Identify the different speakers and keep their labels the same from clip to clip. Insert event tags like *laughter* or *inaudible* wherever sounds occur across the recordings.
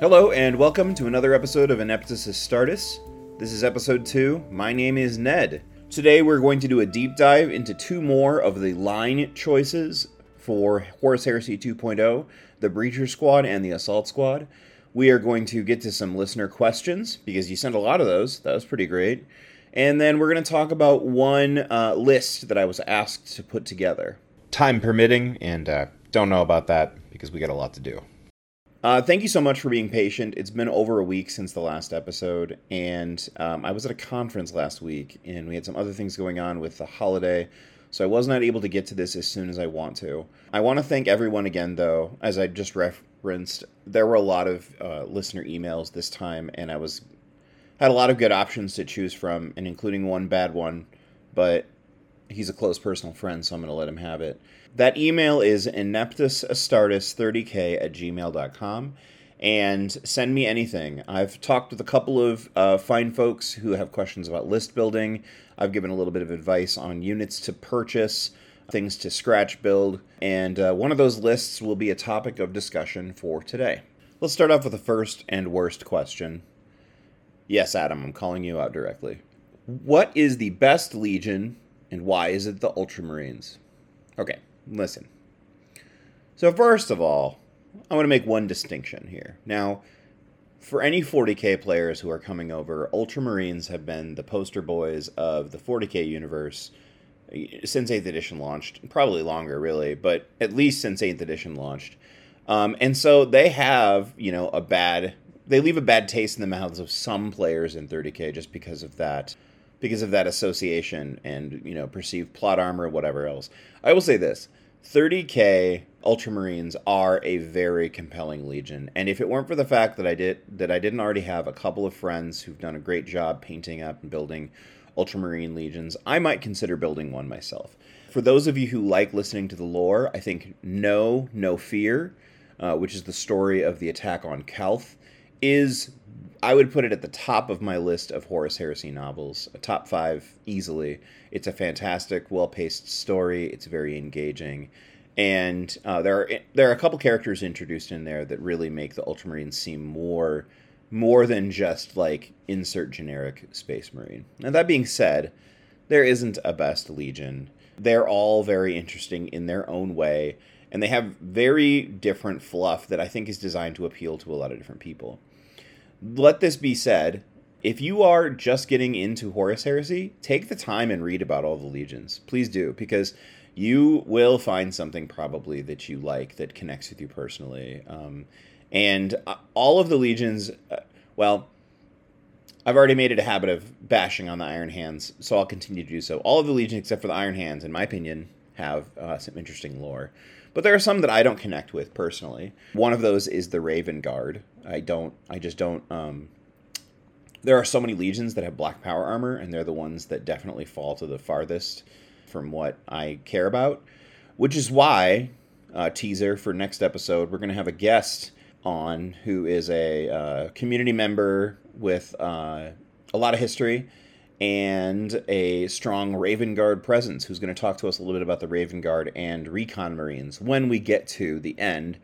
Speaker 1: Hello, and welcome to another episode of Ineptus Astartes. This is episode 2. My name is Ned. Today we're going to do a deep dive into two more of the line choices for Horus Heresy 2.0 the Breacher Squad and the Assault Squad. We are going to get to some listener questions because you sent a lot of those. That was pretty great. And then we're going to talk about one uh, list that I was asked to put together. Time permitting, and uh, don't know about that because we got a lot to do. Uh, thank you so much for being patient. It's been over a week since the last episode, and um, I was at a conference last week, and we had some other things going on with the holiday, so I was not able to get to this as soon as I want to. I want to thank everyone again, though, as I just referenced. There were a lot of uh, listener emails this time, and I was had a lot of good options to choose from, and including one bad one, but he's a close personal friend, so I'm going to let him have it. That email is ineptusastartes30k at gmail.com and send me anything. I've talked with a couple of uh, fine folks who have questions about list building. I've given a little bit of advice on units to purchase, things to scratch build, and uh, one of those lists will be a topic of discussion for today. Let's start off with the first and worst question. Yes, Adam, I'm calling you out directly. What is the best Legion and why is it the Ultramarines? Okay, listen. So, first of all, I want to make one distinction here. Now, for any 40k players who are coming over, Ultramarines have been the poster boys of the 40k universe since 8th edition launched. Probably longer, really, but at least since 8th edition launched. Um, and so they have, you know, a bad. They leave a bad taste in the mouths of some players in 30k just because of that because of that association and you know perceived plot armor or whatever else. I will say this 30k ultramarines are a very compelling legion and if it weren't for the fact that i did that i didn't already have a couple of friends who've done a great job painting up and building ultramarine legions i might consider building one myself. For those of you who like listening to the lore i think Know No Fear uh, which is the story of the attack on Calth, is I would put it at the top of my list of Horus Heresy novels, a top five easily. It's a fantastic, well-paced story. It's very engaging, and uh, there are there are a couple characters introduced in there that really make the Ultramarines seem more more than just like insert generic Space Marine. Now that being said, there isn't a best Legion. They're all very interesting in their own way, and they have very different fluff that I think is designed to appeal to a lot of different people let this be said if you are just getting into Horus Heresy, take the time and read about all the legions. Please do, because you will find something probably that you like that connects with you personally. Um, and uh, all of the legions, uh, well, I've already made it a habit of bashing on the Iron Hands, so I'll continue to do so. All of the legions, except for the Iron Hands, in my opinion, have uh, some interesting lore. But there are some that I don't connect with personally. One of those is the Raven Guard. I don't. I just don't. Um, there are so many legions that have black power armor, and they're the ones that definitely fall to the farthest from what I care about. Which is why, uh, teaser for next episode, we're going to have a guest on who is a uh, community member with uh, a lot of history and a strong Raven Guard presence who's going to talk to us a little bit about the Raven Guard and Recon Marines when we get to the end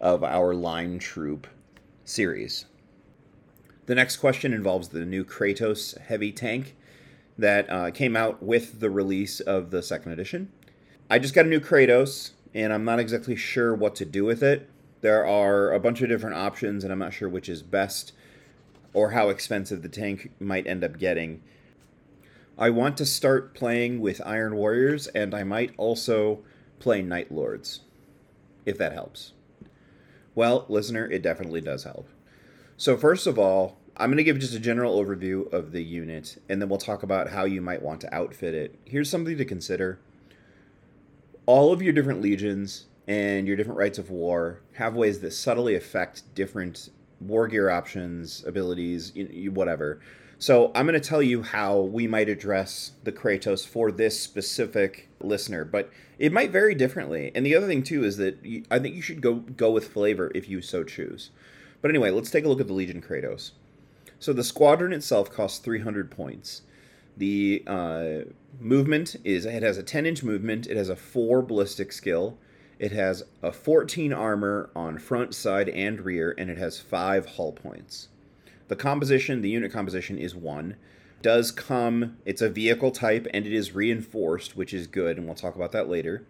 Speaker 1: of our line troop series. The next question involves the new Kratos heavy tank that uh, came out with the release of the second edition. I just got a new Kratos, and I'm not exactly sure what to do with it. There are a bunch of different options, and I'm not sure which is best or how expensive the tank might end up getting. I want to start playing with Iron Warriors, and I might also play Night Lords, if that helps. Well, listener, it definitely does help. So, first of all, I'm going to give just a general overview of the unit, and then we'll talk about how you might want to outfit it. Here's something to consider all of your different legions and your different rites of war have ways that subtly affect different war gear options, abilities, whatever. So I'm going to tell you how we might address the Kratos for this specific listener, but it might vary differently. And the other thing too is that you, I think you should go go with flavor if you so choose. But anyway, let's take a look at the Legion Kratos. So the squadron itself costs 300 points. The uh, movement is it has a 10 inch movement. It has a four ballistic skill. It has a 14 armor on front, side, and rear, and it has five hull points. The composition, the unit composition, is one. Does come, it's a vehicle type and it is reinforced, which is good, and we'll talk about that later.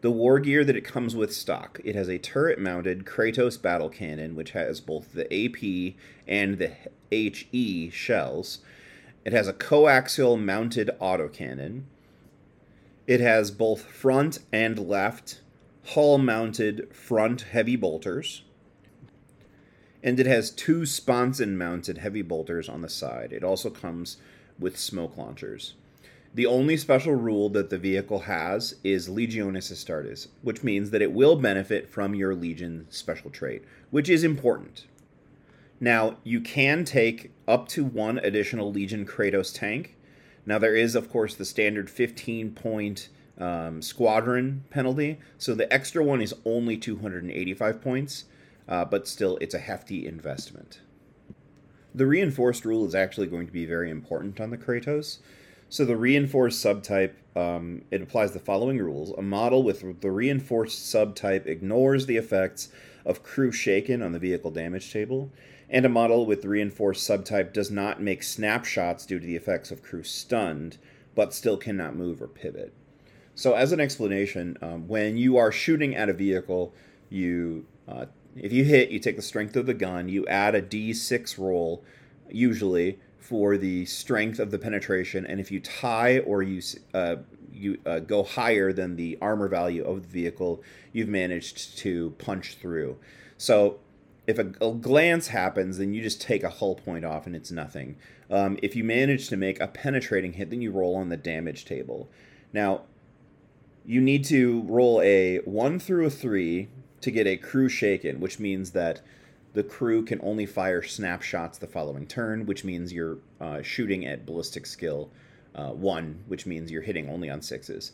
Speaker 1: The war gear that it comes with stock it has a turret mounted Kratos battle cannon, which has both the AP and the HE shells. It has a coaxial mounted autocannon. It has both front and left hull mounted front heavy bolters and it has two sponson mounted heavy bolters on the side. It also comes with smoke launchers. The only special rule that the vehicle has is Legiones Astartes, which means that it will benefit from your Legion special trait, which is important. Now, you can take up to one additional Legion Kratos tank. Now, there is, of course, the standard 15 point um, squadron penalty, so the extra one is only 285 points uh, but still, it's a hefty investment. The reinforced rule is actually going to be very important on the Kratos. So the reinforced subtype, um, it applies the following rules. A model with the reinforced subtype ignores the effects of crew shaken on the vehicle damage table, and a model with the reinforced subtype does not make snapshots due to the effects of crew stunned, but still cannot move or pivot. So as an explanation, um, when you are shooting at a vehicle, you uh, if you hit, you take the strength of the gun, you add a d6 roll, usually for the strength of the penetration, and if you tie or you uh, you uh, go higher than the armor value of the vehicle, you've managed to punch through. So if a, a, glance happens, then you just take a hull point off and it's nothing. Um, if you manage to make a penetrating hit, then you roll on the damage table. Now, you need to roll a 1 through a 3 to get a crew shaken, which means that the crew can only fire snapshots the following turn, which means you're uh, shooting at ballistic skill uh, one, which means you're hitting only on sixes.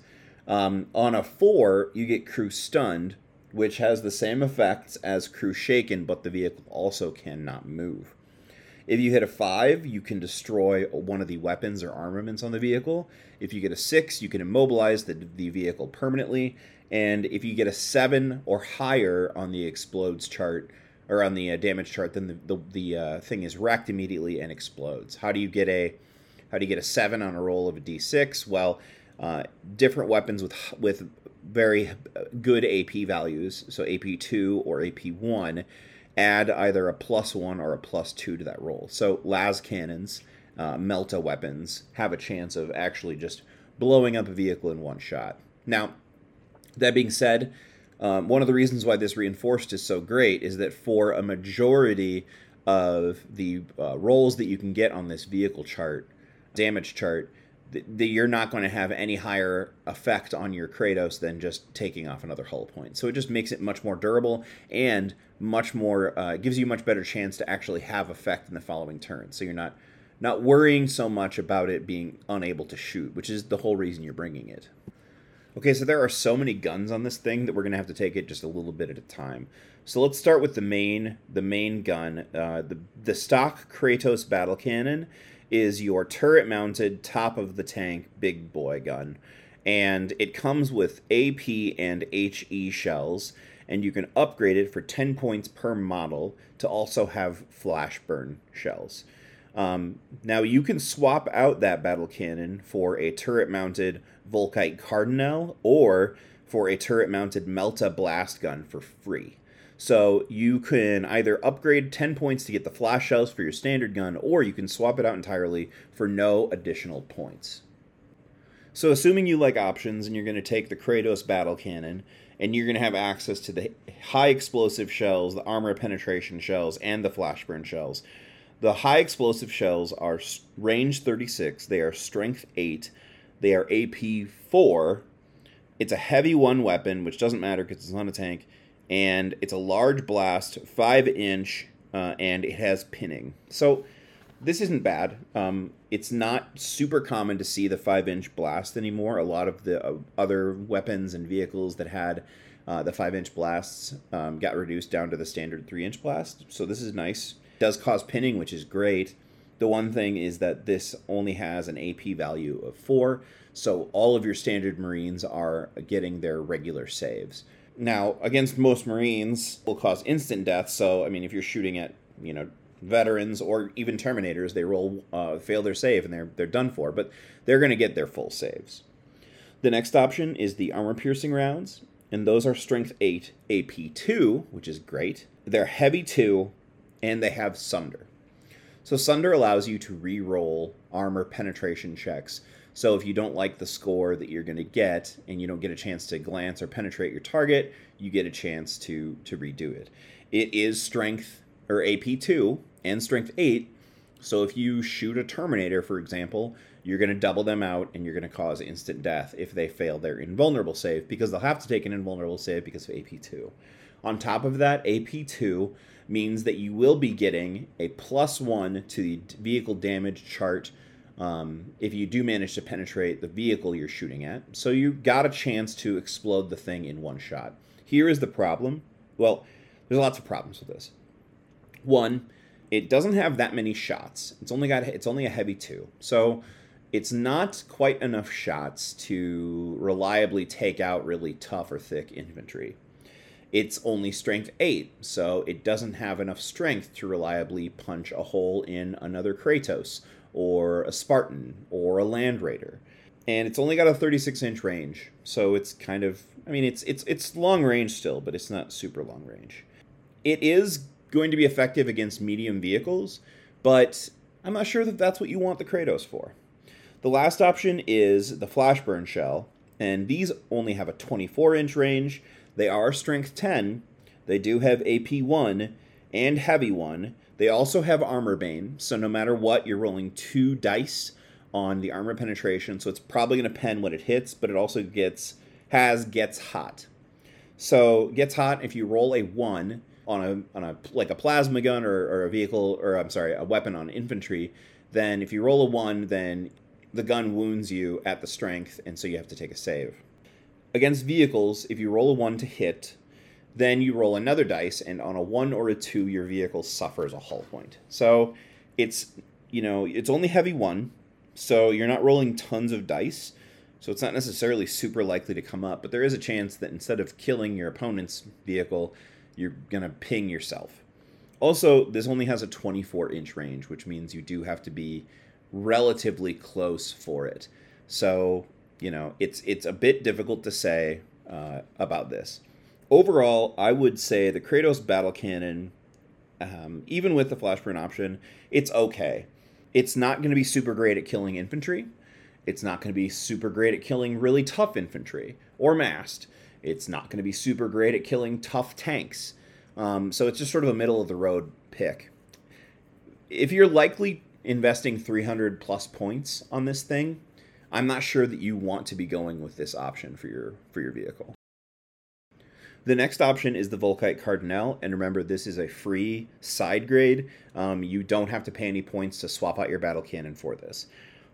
Speaker 1: Um, on a four, you get crew stunned, which has the same effects as crew shaken, but the vehicle also cannot move. If you hit a five, you can destroy one of the weapons or armaments on the vehicle. If you get a six, you can immobilize the, the vehicle permanently. And if you get a seven or higher on the explodes chart or on the uh, damage chart, then the the, the uh, thing is wrecked immediately and explodes. How do you get a how do you get a seven on a roll of a d6? Well, uh, different weapons with with very good AP values, so AP two or AP one, add either a plus one or a plus two to that roll. So las cannons, uh, melta weapons have a chance of actually just blowing up a vehicle in one shot. Now, that being said, um, one of the reasons why this reinforced is so great is that for a majority of the uh, rolls that you can get on this vehicle chart, damage chart, that you're not going to have any higher effect on your Kratos than just taking off another hull point. So it just makes it much more durable and much more uh, gives you much better chance to actually have effect in the following turn. So you're not not worrying so much about it being unable to shoot, which is the whole reason you're bringing it. Okay, so there are so many guns on this thing that we're gonna have to take it just a little bit at a time. So let's start with the main the main gun. Uh, the the stock Kratos battle cannon is your turret mounted top of the tank big boy gun, and it comes with AP and HE shells, and you can upgrade it for ten points per model to also have flash burn shells. Um, now you can swap out that battle cannon for a turret mounted Volkite Cardinal or for a turret mounted Melta blast gun for free. So you can either upgrade 10 points to get the flash shells for your standard gun, or you can swap it out entirely for no additional points. So, assuming you like options and you're going to take the Kratos battle cannon, and you're going to have access to the high explosive shells, the armor penetration shells, and the flash burn shells. The high explosive shells are range 36, they are strength 8, they are AP 4. It's a heavy one weapon, which doesn't matter because it's not a tank, and it's a large blast, 5 inch uh, and it has pinning. So this isn't bad. Um, it's not super common to see the five inch blast anymore. A lot of the uh, other weapons and vehicles that had uh, the five inch blasts um, got reduced down to the standard three inch blast. So this is nice. does cause pinning, which is great. The one thing is that this only has an AP value of four, so all of your standard Marines are getting their regular saves. Now, against most Marines, will cause instant death. So, I mean, if you're shooting at you know veterans or even Terminators, they roll uh, fail their save and they're they're done for. But they're going to get their full saves. The next option is the armor piercing rounds, and those are strength eight, AP two, which is great. They're heavy two, and they have sunder. So Sunder allows you to re-roll armor penetration checks. So if you don't like the score that you're going to get and you don't get a chance to glance or penetrate your target, you get a chance to to redo it. It is strength or AP 2 and strength 8. So if you shoot a terminator for example, you're going to double them out and you're going to cause instant death if they fail their invulnerable save because they'll have to take an invulnerable save because of AP 2. On top of that, AP 2 means that you will be getting a plus one to the vehicle damage chart um, if you do manage to penetrate the vehicle you're shooting at. So you got a chance to explode the thing in one shot. Here is the problem. Well, there's lots of problems with this. One, it doesn't have that many shots. It's only got it's only a heavy two. So it's not quite enough shots to reliably take out really tough or thick infantry it's only strength 8, so it doesn't have enough strength to reliably punch a hole in another Kratos, or a Spartan, or a Land Raider. And it's only got a 36 inch range, so it's kind of, I mean, it's, it's, it's long range still, but it's not super long range. It is going to be effective against medium vehicles, but I'm not sure that that's what you want the Kratos for. The last option is the Flashburn Shell, and these only have a 24 inch range, they are strength 10. They do have AP 1 and heavy 1. They also have armor bane, so no matter what, you're rolling two dice on the armor penetration, so it's probably going to pen when it hits, but it also gets has gets hot. So gets hot if you roll a 1 on a on a like a plasma gun or, or a vehicle or I'm sorry, a weapon on infantry, then if you roll a 1, then the gun wounds you at the strength and so you have to take a save. Against vehicles, if you roll a 1 to hit, then you roll another dice, and on a 1 or a 2, your vehicle suffers a hull point. So it's, you know, it's only heavy 1, so you're not rolling tons of dice, so it's not necessarily super likely to come up, but there is a chance that instead of killing your opponent's vehicle, you're going to ping yourself. Also, this only has a 24 inch range, which means you do have to be relatively close for it. So you know, it's it's a bit difficult to say uh, about this. Overall, I would say the Kratos battle cannon, um, even with the flashburn option, it's okay. It's not going to be super great at killing infantry. It's not going to be super great at killing really tough infantry or massed. It's not going to be super great at killing tough tanks. Um, so it's just sort of a middle of the road pick. If you're likely investing 300 plus points on this thing, I'm not sure that you want to be going with this option for your for your vehicle. The next option is the Volkite Cardinal, and remember, this is a free side grade. Um, you don't have to pay any points to swap out your battle cannon for this.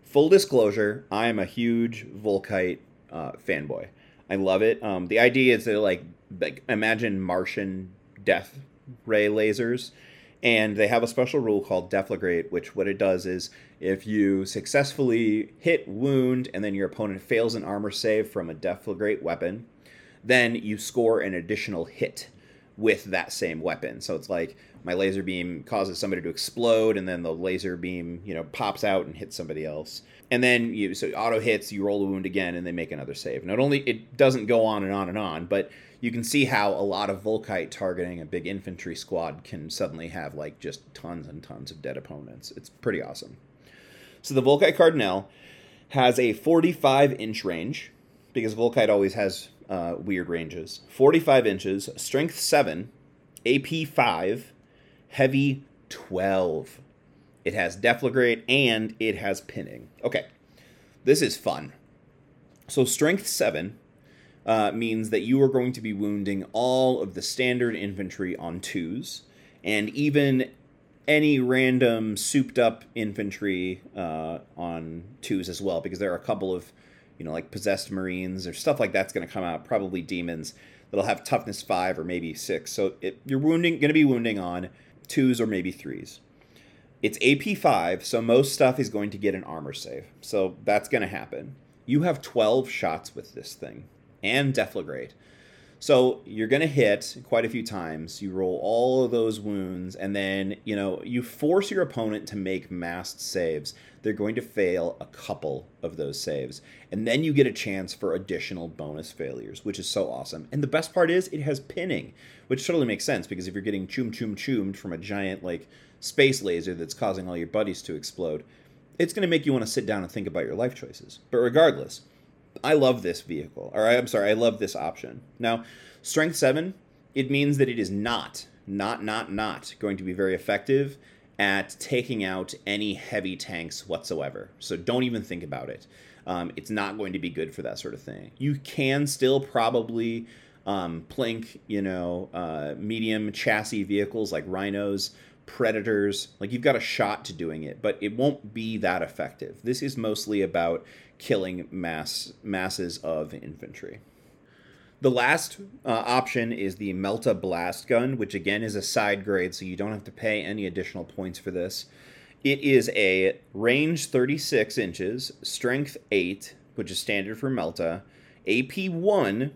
Speaker 1: Full disclosure, I am a huge Volkite uh, fanboy. I love it. Um, the idea is that, like, like, imagine Martian death ray lasers, and they have a special rule called Deflagrate, which what it does is if you successfully hit wound and then your opponent fails an armor save from a deflagrate weapon, then you score an additional hit with that same weapon. So it's like my laser beam causes somebody to explode and then the laser beam, you know, pops out and hits somebody else. And then you so auto hits, you roll the wound again and they make another save. Not only it doesn't go on and on and on, but you can see how a lot of Volkite targeting a big infantry squad can suddenly have like just tons and tons of dead opponents. It's pretty awesome. So the Volkite Cardinal has a 45 inch range because Volkite always has uh, weird ranges. 45 inches, strength 7, AP 5, heavy 12. It has deflagrate and it has pinning. Okay, this is fun. So strength 7 uh, means that you are going to be wounding all of the standard infantry on twos and even any random souped up infantry uh, on twos as well, because there are a couple of, you know, like possessed marines or stuff like that's going to come out. Probably demons that'll have toughness five or maybe six. So it, you're wounding going to be wounding on twos or maybe threes. It's AP five, so most stuff is going to get an armor save. So that's going to happen. You have 12 shots with this thing and Deflagrate. So you're going to hit quite a few times. You roll all of those wounds, and then you know you force your opponent to make massed saves. They're going to fail a couple of those saves, and then you get a chance for additional bonus failures, which is so awesome. And the best part is it has pinning, which totally makes sense because if you're getting choom choom choomed from a giant like space laser that's causing all your buddies to explode, it's going to make you want to sit down and think about your life choices. But regardless, I love this vehicle. Or I'm sorry, I love this option. Now, strength 7, it means that it is not not not not going to be very effective at taking out any heavy tanks whatsoever. So don't even think about it. Um, it's not going to be good for that sort of thing. You can still probably um, plink, you know, uh, medium chassis vehicles like rhinos, predators. Like you've got a shot to doing it, but it won't be that effective. This is mostly about killing mass masses of infantry. The last uh, option is the Melta Blast Gun, which again is a side grade, so you don't have to pay any additional points for this. It is a range 36 inches, strength 8, which is standard for Melta, AP 1,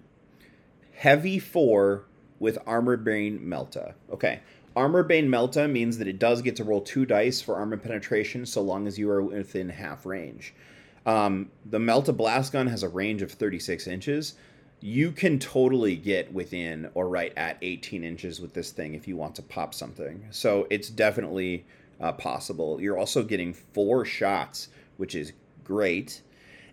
Speaker 1: heavy 4 with Armor Bane Melta. Okay, Armor Bane Melta means that it does get to roll two dice for armor penetration so long as you are within half range. Um, the Melta Blast Gun has a range of 36 inches. You can totally get within or right at 18 inches with this thing if you want to pop something. So it's definitely uh, possible. You're also getting four shots, which is great.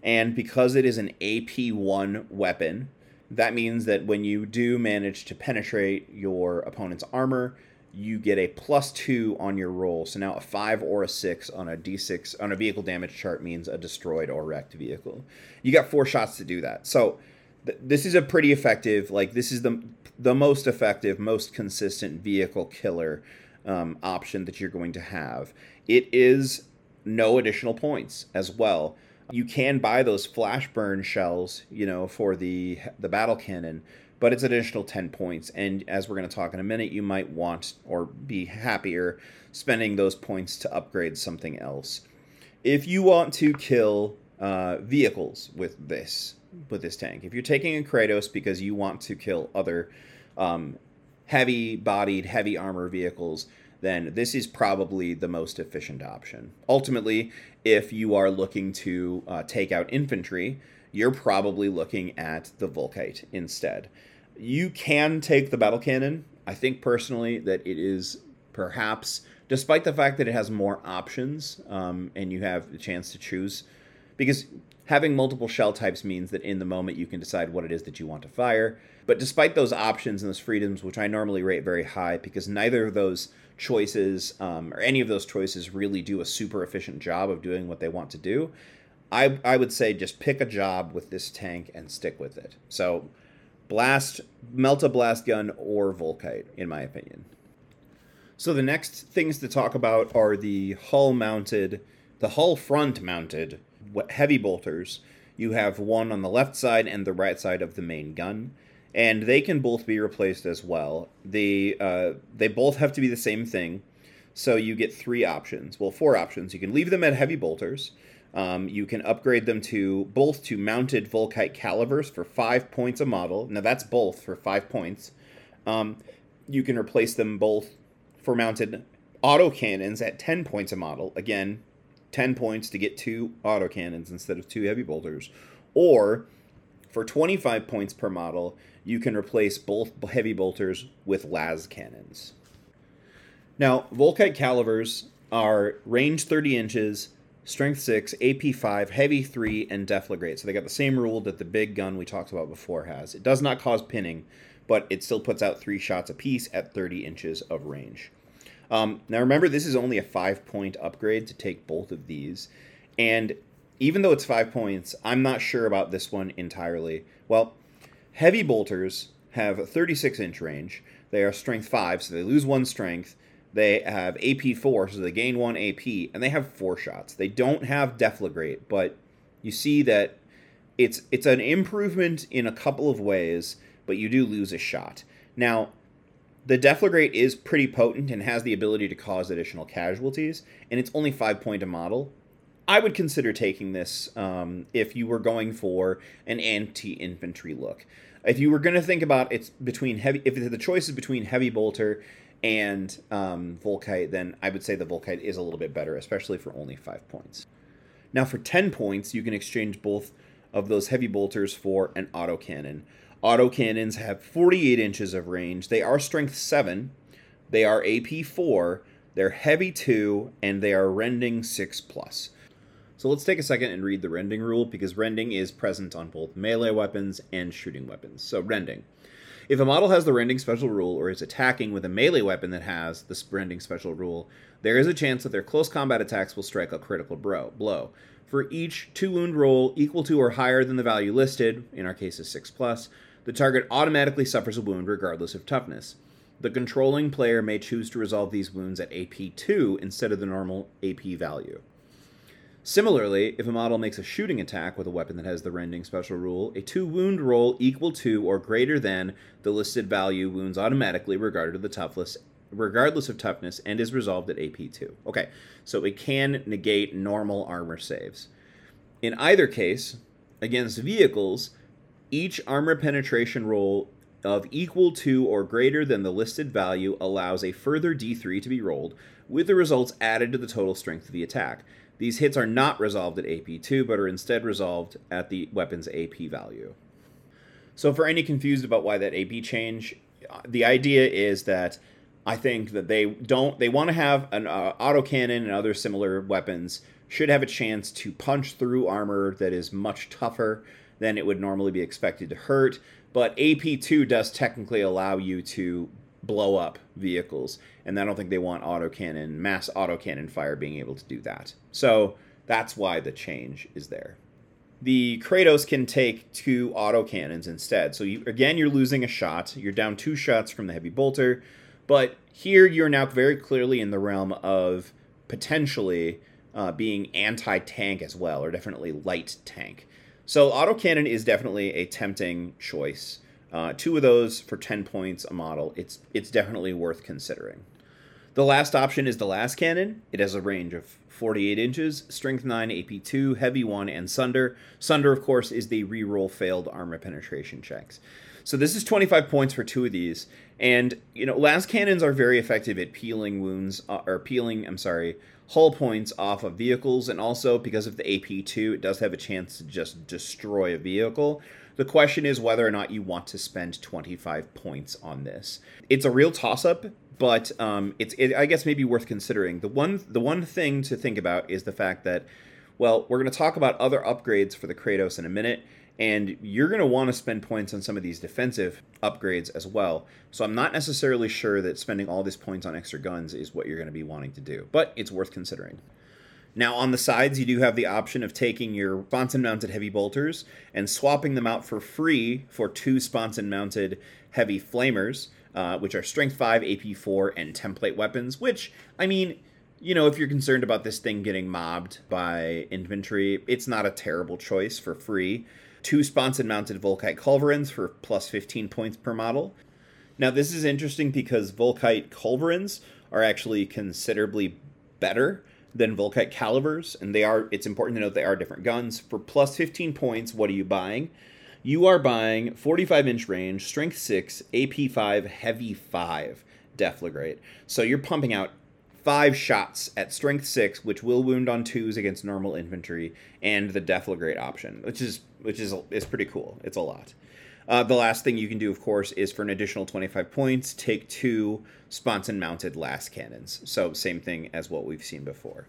Speaker 1: And because it is an AP1 weapon, that means that when you do manage to penetrate your opponent's armor, you get a plus two on your roll. So now a five or a six on a d6 on a vehicle damage chart means a destroyed or wrecked vehicle. You got four shots to do that. So th- this is a pretty effective. Like this is the the most effective, most consistent vehicle killer um, option that you're going to have. It is no additional points as well. You can buy those flash burn shells, you know, for the the battle cannon but it's additional 10 points. And as we're going to talk in a minute, you might want or be happier spending those points to upgrade something else. If you want to kill uh, vehicles with this with this tank, if you're taking a Kratos because you want to kill other um, heavy-bodied, heavy armor vehicles, then this is probably the most efficient option. Ultimately, if you are looking to uh, take out infantry, you're probably looking at the Volkite instead. You can take the battle cannon. I think personally that it is perhaps, despite the fact that it has more options um, and you have the chance to choose, because having multiple shell types means that in the moment you can decide what it is that you want to fire. But despite those options and those freedoms, which I normally rate very high, because neither of those choices um, or any of those choices really do a super efficient job of doing what they want to do, I, I would say just pick a job with this tank and stick with it. So, blast, Melta blast gun or Volkite, in my opinion. So the next things to talk about are the hull mounted, the hull front mounted heavy bolters. You have one on the left side and the right side of the main gun, and they can both be replaced as well. They uh, they both have to be the same thing, so you get three options. Well, four options. You can leave them at heavy bolters. Um, you can upgrade them to both to mounted Volkite calivers for five points a model. Now that's both for five points. Um, you can replace them both for mounted auto cannons at 10 points a model. Again, 10 points to get two auto cannons instead of two heavy bolters. Or for 25 points per model, you can replace both heavy bolters with las cannons. Now, Volkite calivers are range 30 inches, strength 6, AP 5, heavy 3, and deflagrate. So they got the same rule that the big gun we talked about before has. It does not cause pinning, but it still puts out three shots apiece at 30 inches of range. Um, now remember, this is only a five point upgrade to take both of these. And even though it's five points, I'm not sure about this one entirely. Well, heavy bolters have a 36 inch range. They are strength 5, so they lose one strength They have AP four, so they gain one AP, and they have four shots. They don't have Deflagrate, but you see that it's it's an improvement in a couple of ways, but you do lose a shot. Now, the Deflagrate is pretty potent and has the ability to cause additional casualties, and it's only five point a model. I would consider taking this um, if you were going for an anti-infantry look. If you were going to think about it's between heavy, if the choice is between heavy bolter and um, Volkite, then I would say the Volkite is a little bit better, especially for only five points. Now, for 10 points, you can exchange both of those heavy bolters for an autocannon. Autocannons have 48 inches of range. They are strength 7, they are AP 4, they're heavy 2, and they are rending 6 plus. So let's take a second and read the rending rule because rending is present on both melee weapons and shooting weapons. So, rending. If a model has the rending special rule or is attacking with a melee weapon that has the rending special rule, there is a chance that their close combat attacks will strike a critical bro- blow. For each 2 wound roll equal to or higher than the value listed, in our case is 6 plus, the target automatically suffers a wound regardless of toughness. The controlling player may choose to resolve these wounds at AP 2 instead of the normal AP value. Similarly, if a model makes a shooting attack with a weapon that has the rending special rule, a 2 wound roll equal to or greater than the listed value wounds automatically regarded of the toughness regardless of toughness and is resolved at AP2. Okay, so it can negate normal armor saves. In either case, against vehicles, each armor penetration roll of equal to or greater than the listed value allows a further d3 to be rolled, with the results added to the total strength of the attack. These hits are not resolved at AP2, but are instead resolved at the weapon's AP value. So, for any confused about why that AP change, the idea is that I think that they don't, they want to have an uh, autocannon and other similar weapons should have a chance to punch through armor that is much tougher than it would normally be expected to hurt. But AP2 does technically allow you to blow up vehicles, and I don't think they want autocannon, mass autocannon fire being able to do that. So that's why the change is there. The Kratos can take two autocannons instead. So you, again, you're losing a shot. You're down two shots from the heavy bolter, but here you're now very clearly in the realm of potentially uh, being anti-tank as well, or definitely light tank. So autocannon is definitely a tempting choice. Uh, two of those for 10 points a model. It's it's definitely worth considering. The last option is the lascannon. It has a range of 48 inches, strength 9, AP 2, heavy 1, and sunder. Sunder, of course, is the reroll failed armor penetration checks. So this is 25 points for two of these. And, you know, lascannons are very effective at peeling wounds, uh, or peeling, I'm sorry, hull points off of vehicles. And also, because of the AP2, it does have a chance to just destroy a vehicle. The question is whether or not you want to spend 25 points on this. It's a real toss up, but um, it's it, I guess maybe worth considering. The one the one thing to think about is the fact that well, we're going to talk about other upgrades for the Kratos in a minute, and you're going to want to spend points on some of these defensive upgrades as well. So I'm not necessarily sure that spending all these points on extra guns is what you're going to be wanting to do, but it's worth considering. Now, on the sides, you do have the option of taking your sponson mounted heavy bolters and swapping them out for free for two sponson mounted heavy flamers, uh, which are strength 5, AP 4, and template weapons. Which, I mean, you know, if you're concerned about this thing getting mobbed by infantry, it's not a terrible choice for free. Two sponson mounted Volkite culverins for plus 15 points per model. Now, this is interesting because Volkite culverins are actually considerably better than Volkite calivers, and they are. It's important to note they are different guns. For plus 15 points, what are you buying? You are buying 45 inch range, strength 6, AP 5, heavy 5 Deflagrate. So you're pumping out five shots at strength 6, which will wound on twos against normal infantry, and the Deflagrate option, which is which is is pretty cool. It's a lot. Uh, the last thing you can do, of course, is for an additional 25 points, take two sponson mounted lascannons. So, same thing as what we've seen before.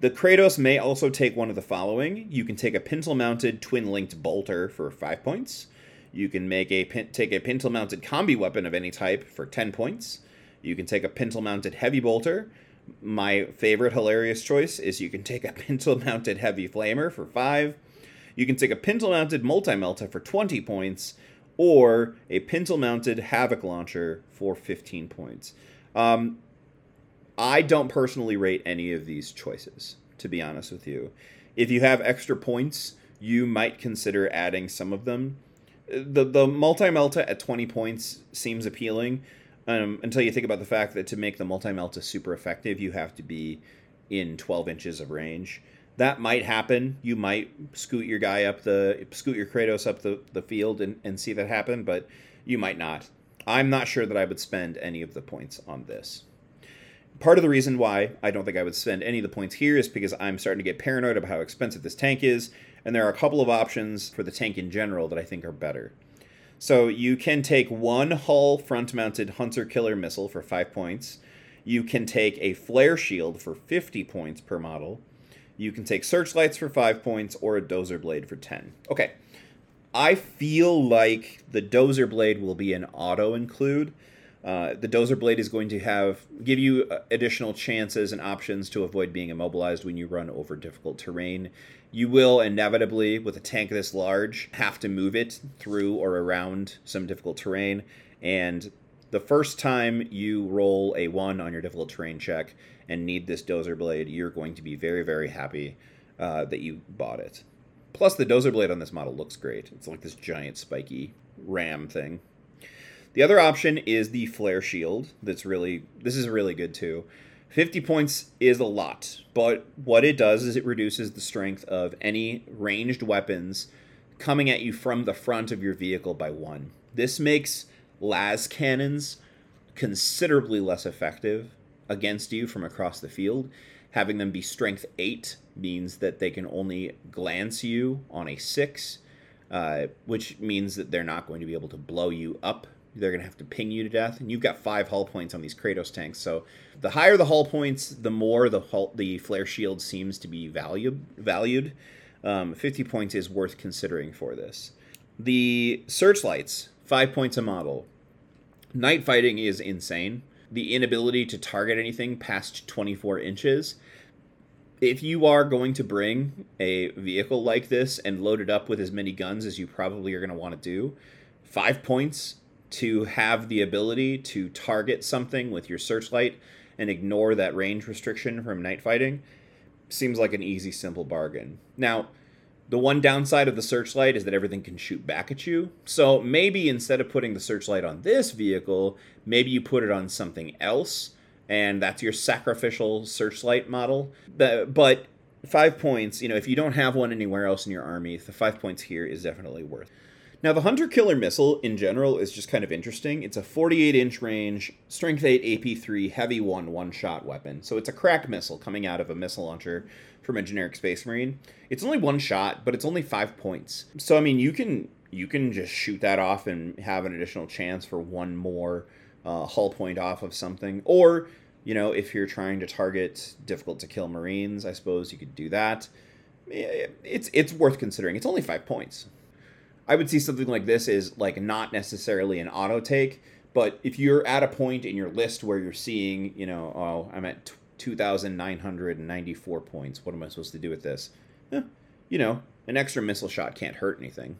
Speaker 1: The Kratos may also take one of the following. You can take a pintle mounted twin linked bolter for 5 points. You can make a pin- take a pintle mounted combi weapon of any type for 10 points. You can take a pintle mounted heavy bolter. My favorite hilarious choice is you can take a *laughs* pintle mounted heavy flamer for 5 you can take a pintle mounted multi melta for 20 points, or a pintle mounted havoc launcher for 15 points. Um, I don't personally rate any of these choices, to be honest with you. If you have extra points, you might consider adding some of them. The the multi melta at 20 points seems appealing um, until you think about the fact that to make the multi melta super effective, you have to be in 12 inches of range. That might happen. You might scoot your guy up the scoot your Kratos up the, the field and, and see that happen, but you might not. I'm not sure that I would spend any of the points on this. Part of the reason why I don't think I would spend any of the points here is because I'm starting to get paranoid about how expensive this tank is, and there are a couple of options for the tank in general that I think are better. So you can take one hull front mounted Hunter Killer missile for 5 points. You can take a flare shield for 50 points per model. You can take searchlights for 5 points or a dozer blade for 10. Okay. I feel like the dozer blade will be an auto include. Uh, the dozer blade is going to have give you uh, additional chances and options to avoid being immobilized when you run over difficult terrain. You will inevitably, with a tank this large, have to move it through or around some difficult terrain. And the first time you roll a one on your difficult terrain check and need this dozer blade, you're going to be very, very happy uh, that you bought it. Plus, the dozer blade on this model looks great. It's like this giant spiky ram thing. The other option is the flare shield. That's really this is really good too. 50 points is a lot, but what it does is it reduces the strength of any ranged weapons coming at you from the front of your vehicle by one. This makes las cannons considerably less effective against you from across the field. Having them be strength 8 means that they can only glance you on a 6, uh, which means that they're not going to be able to blow you up they're going to have to ping you to death. And you've got five hull points on these Kratos tanks. So the higher the hull points, the more the hull, the flare shield seems to be valued. valued. Um, 50 points is worth considering for this. The searchlights, five points a model. Night fighting is insane. The inability to target anything past 24 inches. If you are going to bring a vehicle like this and load it up with as many guns as you probably are going to want to do, five points to have the ability to target something with your searchlight and ignore that range restriction from night fighting seems like an easy, simple bargain. Now, the one downside of the searchlight is that everything can shoot back at you. So maybe instead of putting the searchlight on this vehicle, maybe you put it on something else, and that's your sacrificial searchlight model. But five points, you know, if you don't have one anywhere else in your army, the five points here is definitely worth. Now, the Hunter Killer missile in general is just kind of interesting. It's a 48 inch range, strength 8 AP3, heavy 1 one shot weapon. So it's a crack missile coming out of a missile launcher from a generic Space Marine. It's only one shot, but it's only five points. So, I mean, you can you can just shoot that off and have an additional chance for one more uh, hull point off of something. Or, you know, if you're trying to target difficult to kill Marines, I suppose you could do that. It's it's worth considering. It's only five points. I would see something like this is like not necessarily an auto take, but if you're at a point in your list where you're seeing, you know, oh, I'm at 2,994 points. What am I supposed to do with this? Eh, you know, an extra missile shot can't hurt anything.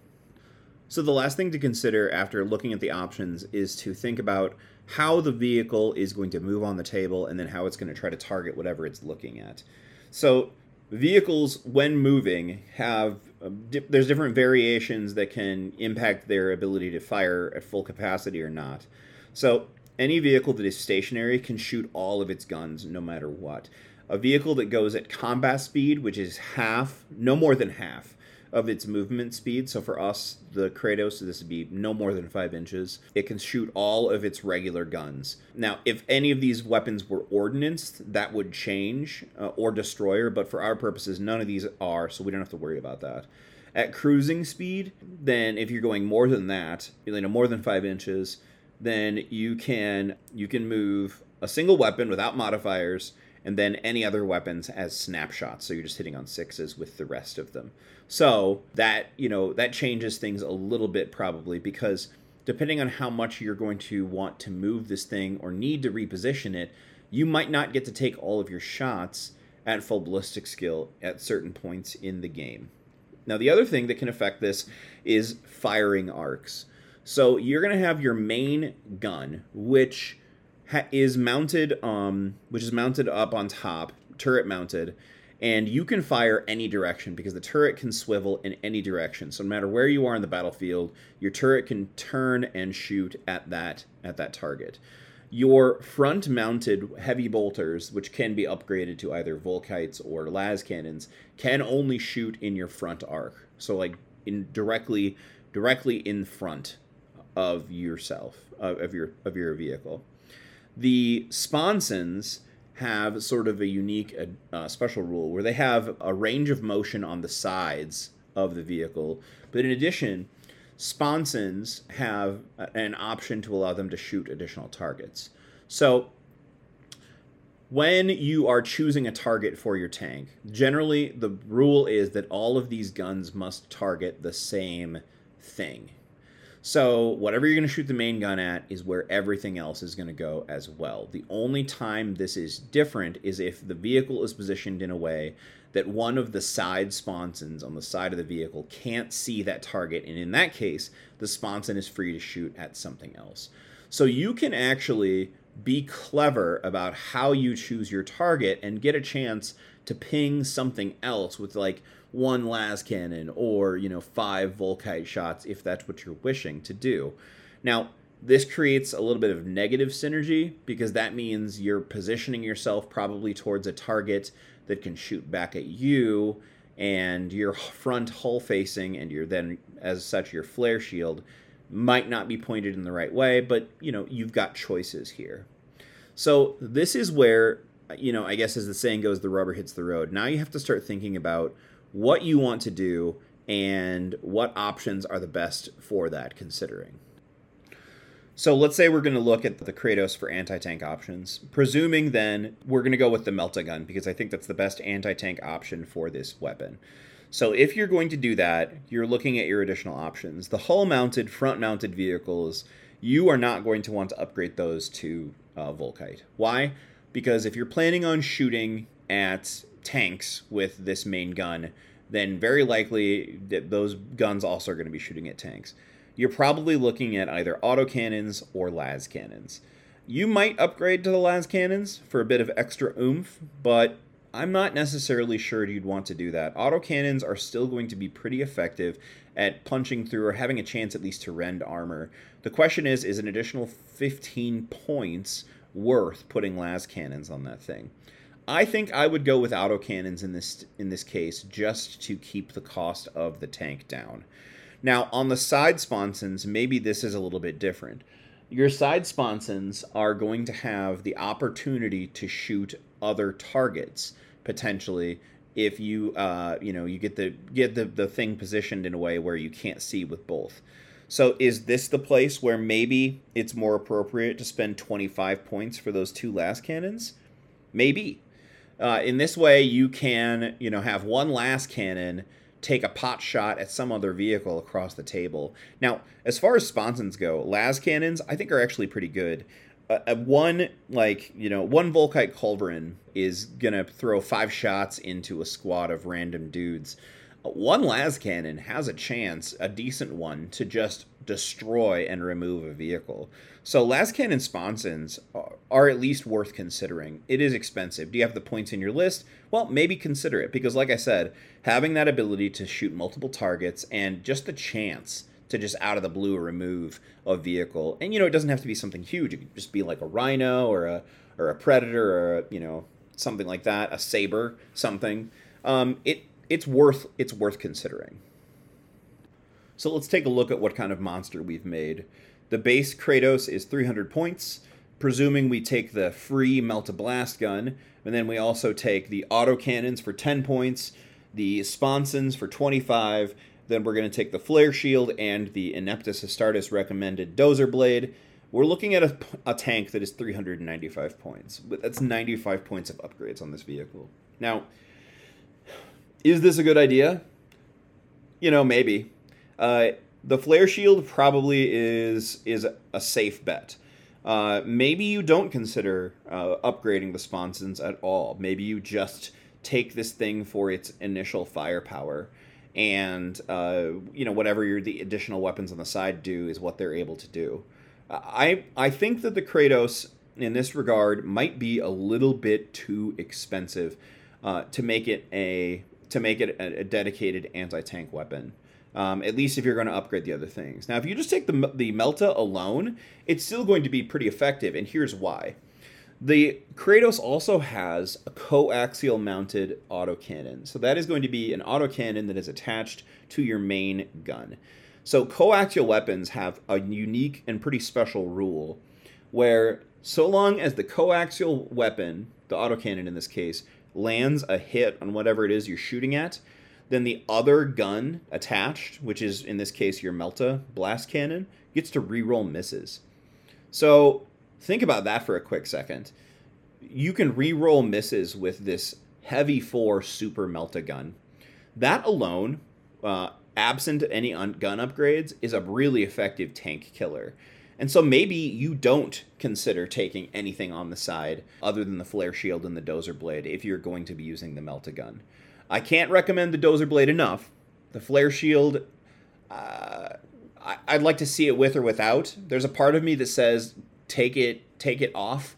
Speaker 1: So the last thing to consider after looking at the options is to think about how the vehicle is going to move on the table and then how it's going to try to target whatever it's looking at. So vehicles when moving have uh, there's different variations that can impact their ability to fire at full capacity or not so any vehicle that is stationary can shoot all of its guns no matter what a vehicle that goes at combat speed which is half no more than half of its movement speed. So for us, the Kratos, this would be no more than five inches. It can shoot all of its regular guns. Now, if any of these weapons were ordnanced, that would change, uh, or destroyer, but for our purposes, none of these are, so we don't have to worry about that. At cruising speed, then if you're going more than that, you know, more than five inches, then you can you can move a single weapon without modifiers and then any other weapons as snapshots. So you're just hitting on sixes with the rest of them. So that, you know, that changes things a little bit probably because depending on how much you're going to want to move this thing or need to reposition it, you might not get to take all of your shots at full ballistic skill at certain points in the game. Now, the other thing that can affect this is firing arcs. So you're going to have your main gun, which ha- is mounted, um, which is mounted up on top, turret mounted, and you can fire any direction because the turret can swivel in any direction. So no matter where you are in the battlefield, your turret can turn and shoot at that at that target. Your front mounted heavy bolters, which can be upgraded to either Volkites or las cannons, can only shoot in your front arc. So like in directly directly in front of yourself of, of your of your vehicle. The sponsons have sort of a unique uh, special rule where they have a range of motion on the sides of the vehicle, but in addition, sponsons have an option to allow them to shoot additional targets. So, when you are choosing a target for your tank, generally the rule is that all of these guns must target the same thing. So, whatever you're going to shoot the main gun at is where everything else is going to go as well. The only time this is different is if the vehicle is positioned in a way that one of the side sponsons on the side of the vehicle can't see that target. And in that case, the sponson is free to shoot at something else. So, you can actually be clever about how you choose your target and get a chance to ping something else with like one las cannon or you know five volkite shots if that's what you're wishing to do. Now this creates a little bit of negative synergy because that means you're positioning yourself probably towards a target that can shoot back at you and your front hull facing and you're then as such your flare shield might not be pointed in the right way but you know you've got choices here. So this is where you know i guess as the saying goes the rubber hits the road. Now you have to start thinking about what you want to do and what options are the best for that considering. So let's say we're going to look at the Kratos for anti-tank options. Presuming then we're going to go with the Melta gun because I think that's the best anti-tank option for this weapon. So if you're going to do that, you're looking at your additional options. The hull-mounted, front-mounted vehicles, you are not going to want to upgrade those to uh, Volkite. Why? Because if you're planning on shooting at tanks with this main gun, then very likely that those guns also are going to be shooting at tanks. You're probably looking at either autocannons or las cannons. You might upgrade to the las cannons for a bit of extra oomph, but I'm not necessarily sure you'd want to do that. Autocannons are still going to be pretty effective at punching through or having a chance at least to rend armor. The question is is an additional 15 points worth putting las cannons on that thing? I think I would go with autocannons in this in this case just to keep the cost of the tank down. Now, on the side sponsons, maybe this is a little bit different. Your side sponsons are going to have the opportunity to shoot other targets potentially if you uh, you know you get the get the, the thing positioned in a way where you can't see with both. So is this the place where maybe it's more appropriate to spend 25 points for those two lascannons? Maybe. Uh, in this way, you can, you know, have one las cannon take a pot shot at some other vehicle across the table. Now, as far as sponsons go, las cannons I think are actually pretty good. Uh, uh one like you know one Volkite Culverin is gonna throw five shots into a squad of random dudes one las cannon has a chance, a decent one, to just destroy and remove a vehicle. So las cannon sponsons are at least worth considering. It is expensive. Do you have the points in your list? Well, maybe consider it because, like I said, having that ability to shoot multiple targets and just the chance to just out of the blue remove a vehicle, and you know it doesn't have to be something huge. It could just be like a rhino or a or a predator or a, you know something like that, a saber, something. Um, it it's worth it's worth considering. So let's take a look at what kind of monster we've made. The base Kratos is 300 points, presuming we take the free Melta Blast gun, and then we also take the autocannons for 10 points, the sponsons for 25, then we're going to take the flare shield and the Ineptus Astartes recommended dozer blade. We're looking at a, a tank that is 395 points. But that's 95 points of upgrades on this vehicle. Now, is this a good idea? You know, maybe. Uh, the flare shield probably is is a safe bet. Uh, maybe you don't consider uh, upgrading the sponsons at all. Maybe you just take this thing for its initial firepower, and uh, you know whatever your the additional weapons on the side do is what they're able to do. I I think that the Kratos in this regard might be a little bit too expensive uh, to make it a to make it a, a dedicated anti-tank weapon. Um, at least if you're going to upgrade the other things. Now, if you just take the the Melta alone, it's still going to be pretty effective, and here's why. The Kratos also has a coaxial mounted autocannon. So that is going to be an autocannon that is attached to your main gun. So coaxial weapons have a unique and pretty special rule where so long as the coaxial weapon, the autocannon in this case, lands a hit on whatever it is you're shooting at, then the other gun attached, which is in this case your Melta blast cannon, gets to reroll misses. So think about that for a quick second. You can re-roll misses with this heavy four super Melta gun. That alone, uh, absent any un- gun upgrades, is a really effective tank killer. And so maybe you don't consider taking anything on the side other than the flare shield and the dozer blade if you're going to be using the Melta gun. I can't recommend the dozer blade enough. The flare shield, uh, I- I'd like to see it with or without. There's a part of me that says take it take it off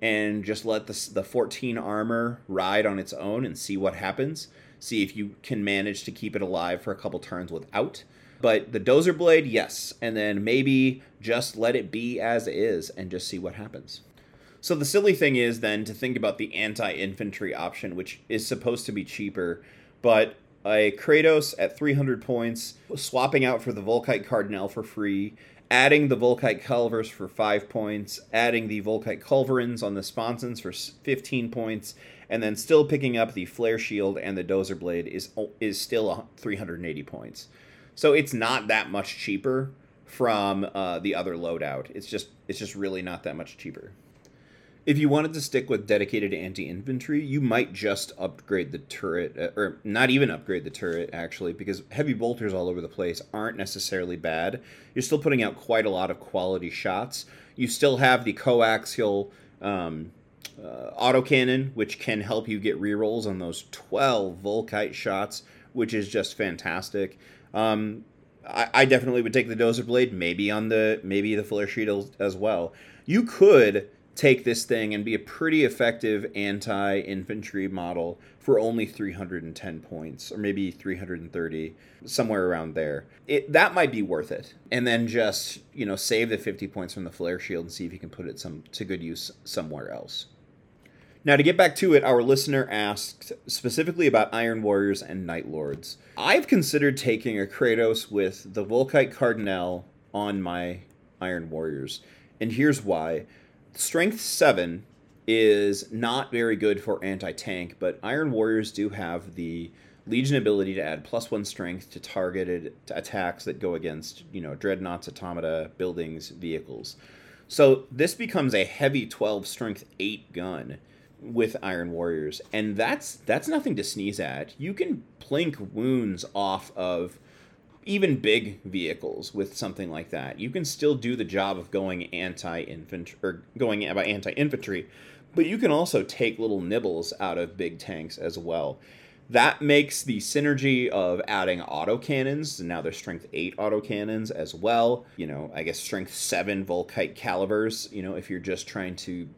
Speaker 1: and just let the, the 14 armor ride on its own and see what happens. See if you can manage to keep it alive for a couple turns without. But the dozer blade, yes. And then maybe just let it be as is and just see what happens. So the silly thing is then to think about the anti infantry option, which is supposed to be cheaper, but a Kratos at 300 points, swapping out for the Volkite Carronade for free, adding the Volkite Calivers for 5 points, adding the Volkite Culverins on the sponsons for 15 points, and then still picking up the Flare Shield and the Dozer Blade is is still 380 points. So it's not that much cheaper from uh, the other loadout. It's just it's just really not that much cheaper. If you wanted to stick with dedicated anti-infantry, you might just upgrade the turret, uh, or not even upgrade the turret actually, because heavy bolters all over the place aren't necessarily bad. You're still putting out quite a lot of quality shots. You still have the coaxial um, uh, autocannon, which can help you get rerolls on those 12 Volkite shots, which is just fantastic. Um, I, I, definitely would take the Dozer Blade, maybe on the maybe the Flare Shield as well. You could take this thing and be a pretty effective anti-infantry model for only 310 points or maybe 330 somewhere around there it that might be worth it and then just you know save the 50 points from the flare shield and see if you can put it some to good use somewhere else now, to get back to it, our listener asked specifically about Iron Warriors and Night Lords. I've considered taking a Kratos with the Volkite Carronade on my Iron Warriors, and here's why. Strength 7 is not very good for anti tank, but Iron Warriors do have the Legion ability to add plus one strength to targeted attacks that go against, you know, dreadnoughts, automata, buildings, vehicles. So this becomes a heavy 12 strength 8 gun with Iron Warriors, and that's that's nothing to sneeze at. You can plink wounds off of even big vehicles with something like that. You can still do the job of going anti infantry or going about anti infantry, but you can also take little nibbles out of big tanks as well. That makes the synergy of adding autocannons, now there's strength 8 autocannons as well. You know, I guess strength 7 Volkite calivers, you know, if you're just trying to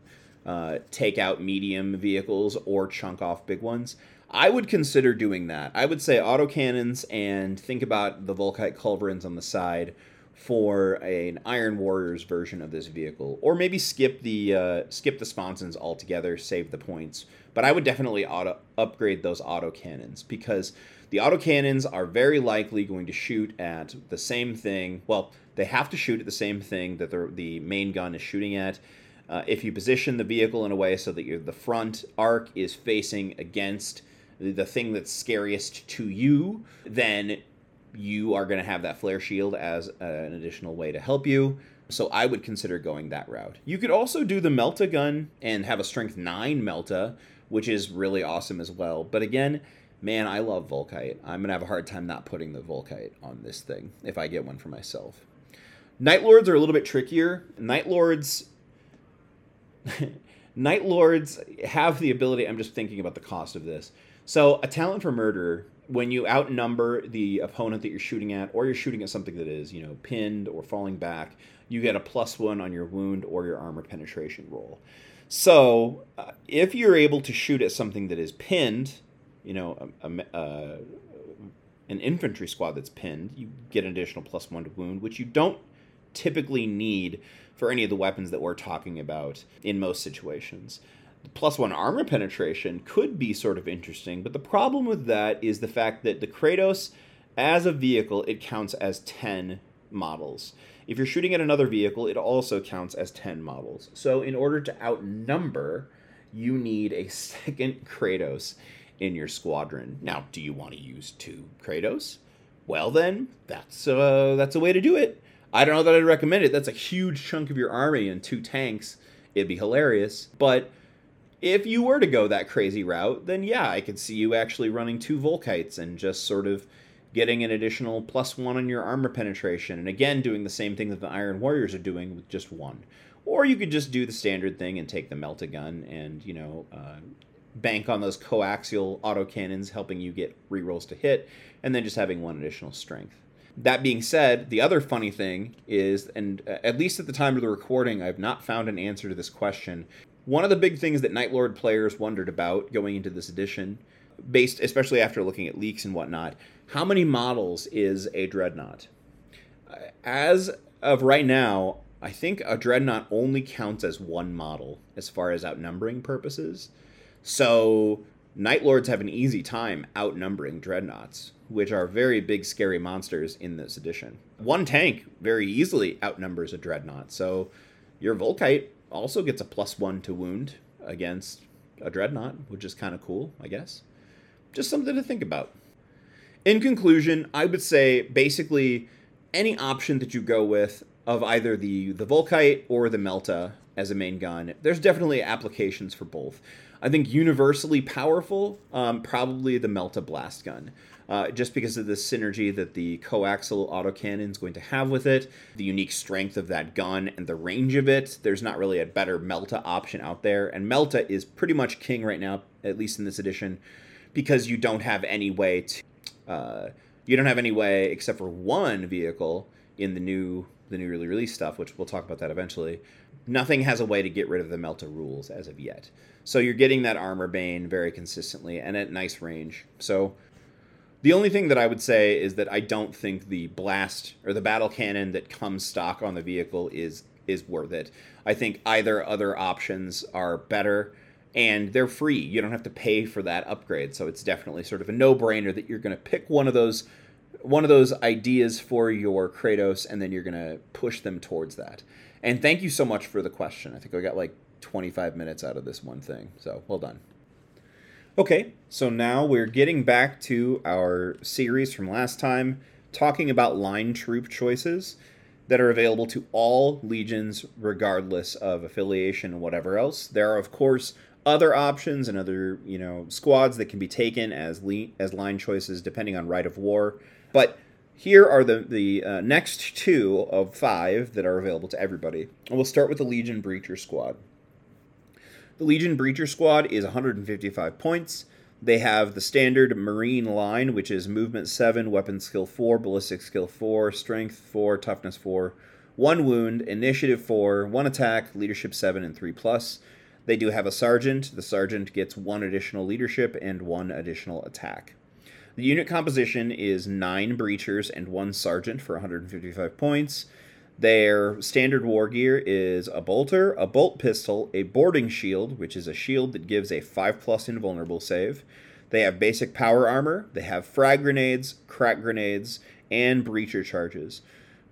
Speaker 1: uh, take out medium vehicles or chunk off big ones. I would consider doing that. I would say autocannons and think about the Volkite culverins on the side for an Iron Warriors version of this vehicle, or maybe skip the uh, skip the sponsons altogether, save the points. But I would definitely auto upgrade those autocannons because the autocannons are very likely going to shoot at the same thing. Well, they have to shoot at the same thing that the the main gun is shooting at uh, if you position the vehicle in a way so that the front arc is facing against the thing that's scariest to you, then you are going to have that flare shield as an additional way to help you. So I would consider going that route. You could also do the Melta gun and have a strength 9 Melta, which is really awesome as well. But again, man, I love Volkite. I'm going to have a hard time not putting the Volkite on this thing if I get one for myself. Night Lords are a little bit trickier. Night Lords *laughs* Night Lords have the ability. I'm just thinking about the cost of this. So, a talent for murder when you outnumber the opponent that you're shooting at, or you're shooting at something that is, you know, pinned or falling back, you get a plus one on your wound or your armor penetration roll. So, uh, if you're able to shoot at something that is pinned, you know, a, a, uh, an infantry squad that's pinned, you get an additional plus one to wound, which you don't typically need for any of the weapons that we're talking about in most situations. Plus one armor penetration could be sort of interesting, but the problem with that is the fact that the Kratos, as a vehicle, it counts as 10 models. If you're shooting at another vehicle, it also counts as 10 models. So, in order to outnumber, you need a *laughs* second Kratos in your squadron. Now, do you want to use two Kratos? Well, then that's uh, that's a way to do it. I don't know that I'd recommend it. That's a huge chunk of your army and two tanks. It'd be hilarious, but if you were to go that crazy route, then yeah, I could see you actually running two Volkites and just sort of getting an additional plus one on your armor penetration, and again doing the same thing that the Iron Warriors are doing with just one. Or you could just do the standard thing and take the melta gun and you know uh, bank on those coaxial autocannons, helping you get rerolls to hit, and then just having one additional strength. That being said, the other funny thing is, and uh, at least at the time of the recording, I've not found an answer to this question. One of the big things that Night Lord players wondered about going into this edition, based especially after looking at leaks and whatnot, how many models is a dreadnought? As of right now, I think a dreadnought only counts as one model as far as outnumbering purposes. So Night Lords have an easy time outnumbering dreadnoughts, which are very big, scary monsters in this edition. One tank very easily outnumbers a dreadnought, so your Volkite also gets a plus one to wound against a dreadnought, which is kind of cool, I guess. Just something to think about. In conclusion, I would say basically any option that you go with of either the the Volkite or the Melta as a main gun, there's definitely applications for both. I think universally powerful, um, probably the Melta blast gun. Uh, just because of the synergy that the coaxial autocannon is going to have with it, the unique strength of that gun, and the range of it. There's not really a better Melta option out there, and Melta is pretty much king right now, at least in this edition, because you don't have any way to, uh, you don't have any way except for one vehicle in the new the newly released stuff, which we'll talk about that eventually. Nothing has a way to get rid of the Melta rules as of yet. So you're getting that armor bane very consistently and at nice range. So the only thing that I would say is that I don't think the blast or the battle cannon that comes stock on the vehicle is is worth it. I think either other options are better and they're free. You don't have to pay for that upgrade. So it's definitely sort of a no-brainer that you're going to pick one of those one of those ideas for your Kratos and then you're going to push them towards that. And thank you so much for the question. I think I got like 25 minutes out of this one thing. So well done. Okay, so now we're getting back to our series from last time, talking about line troop choices that are available to all legions, regardless of affiliation and whatever else. There are, of course, other options and other you know squads that can be taken as le- as line choices depending on rite of war. But here are the the uh, next two of five that are available to everybody. And we'll start with the Legion Breacher squad. The Legion Breacher Squad is 155 points. They have the standard Marine line, which is movement 7, weapon skill 4, ballistic skill 4, strength 4, toughness 4, 1 wound, initiative 4, 1 attack, leadership 7, and 3 plus. They do have a sergeant. The sergeant gets 1 additional leadership and 1 additional attack. The unit composition is 9 breachers and 1 sergeant for 155 points. Their standard war gear is a bolter, a bolt pistol, a boarding shield, which is a shield that gives a 5 plus invulnerable save. They have basic power armor, they have frag grenades, crack grenades, and breacher charges.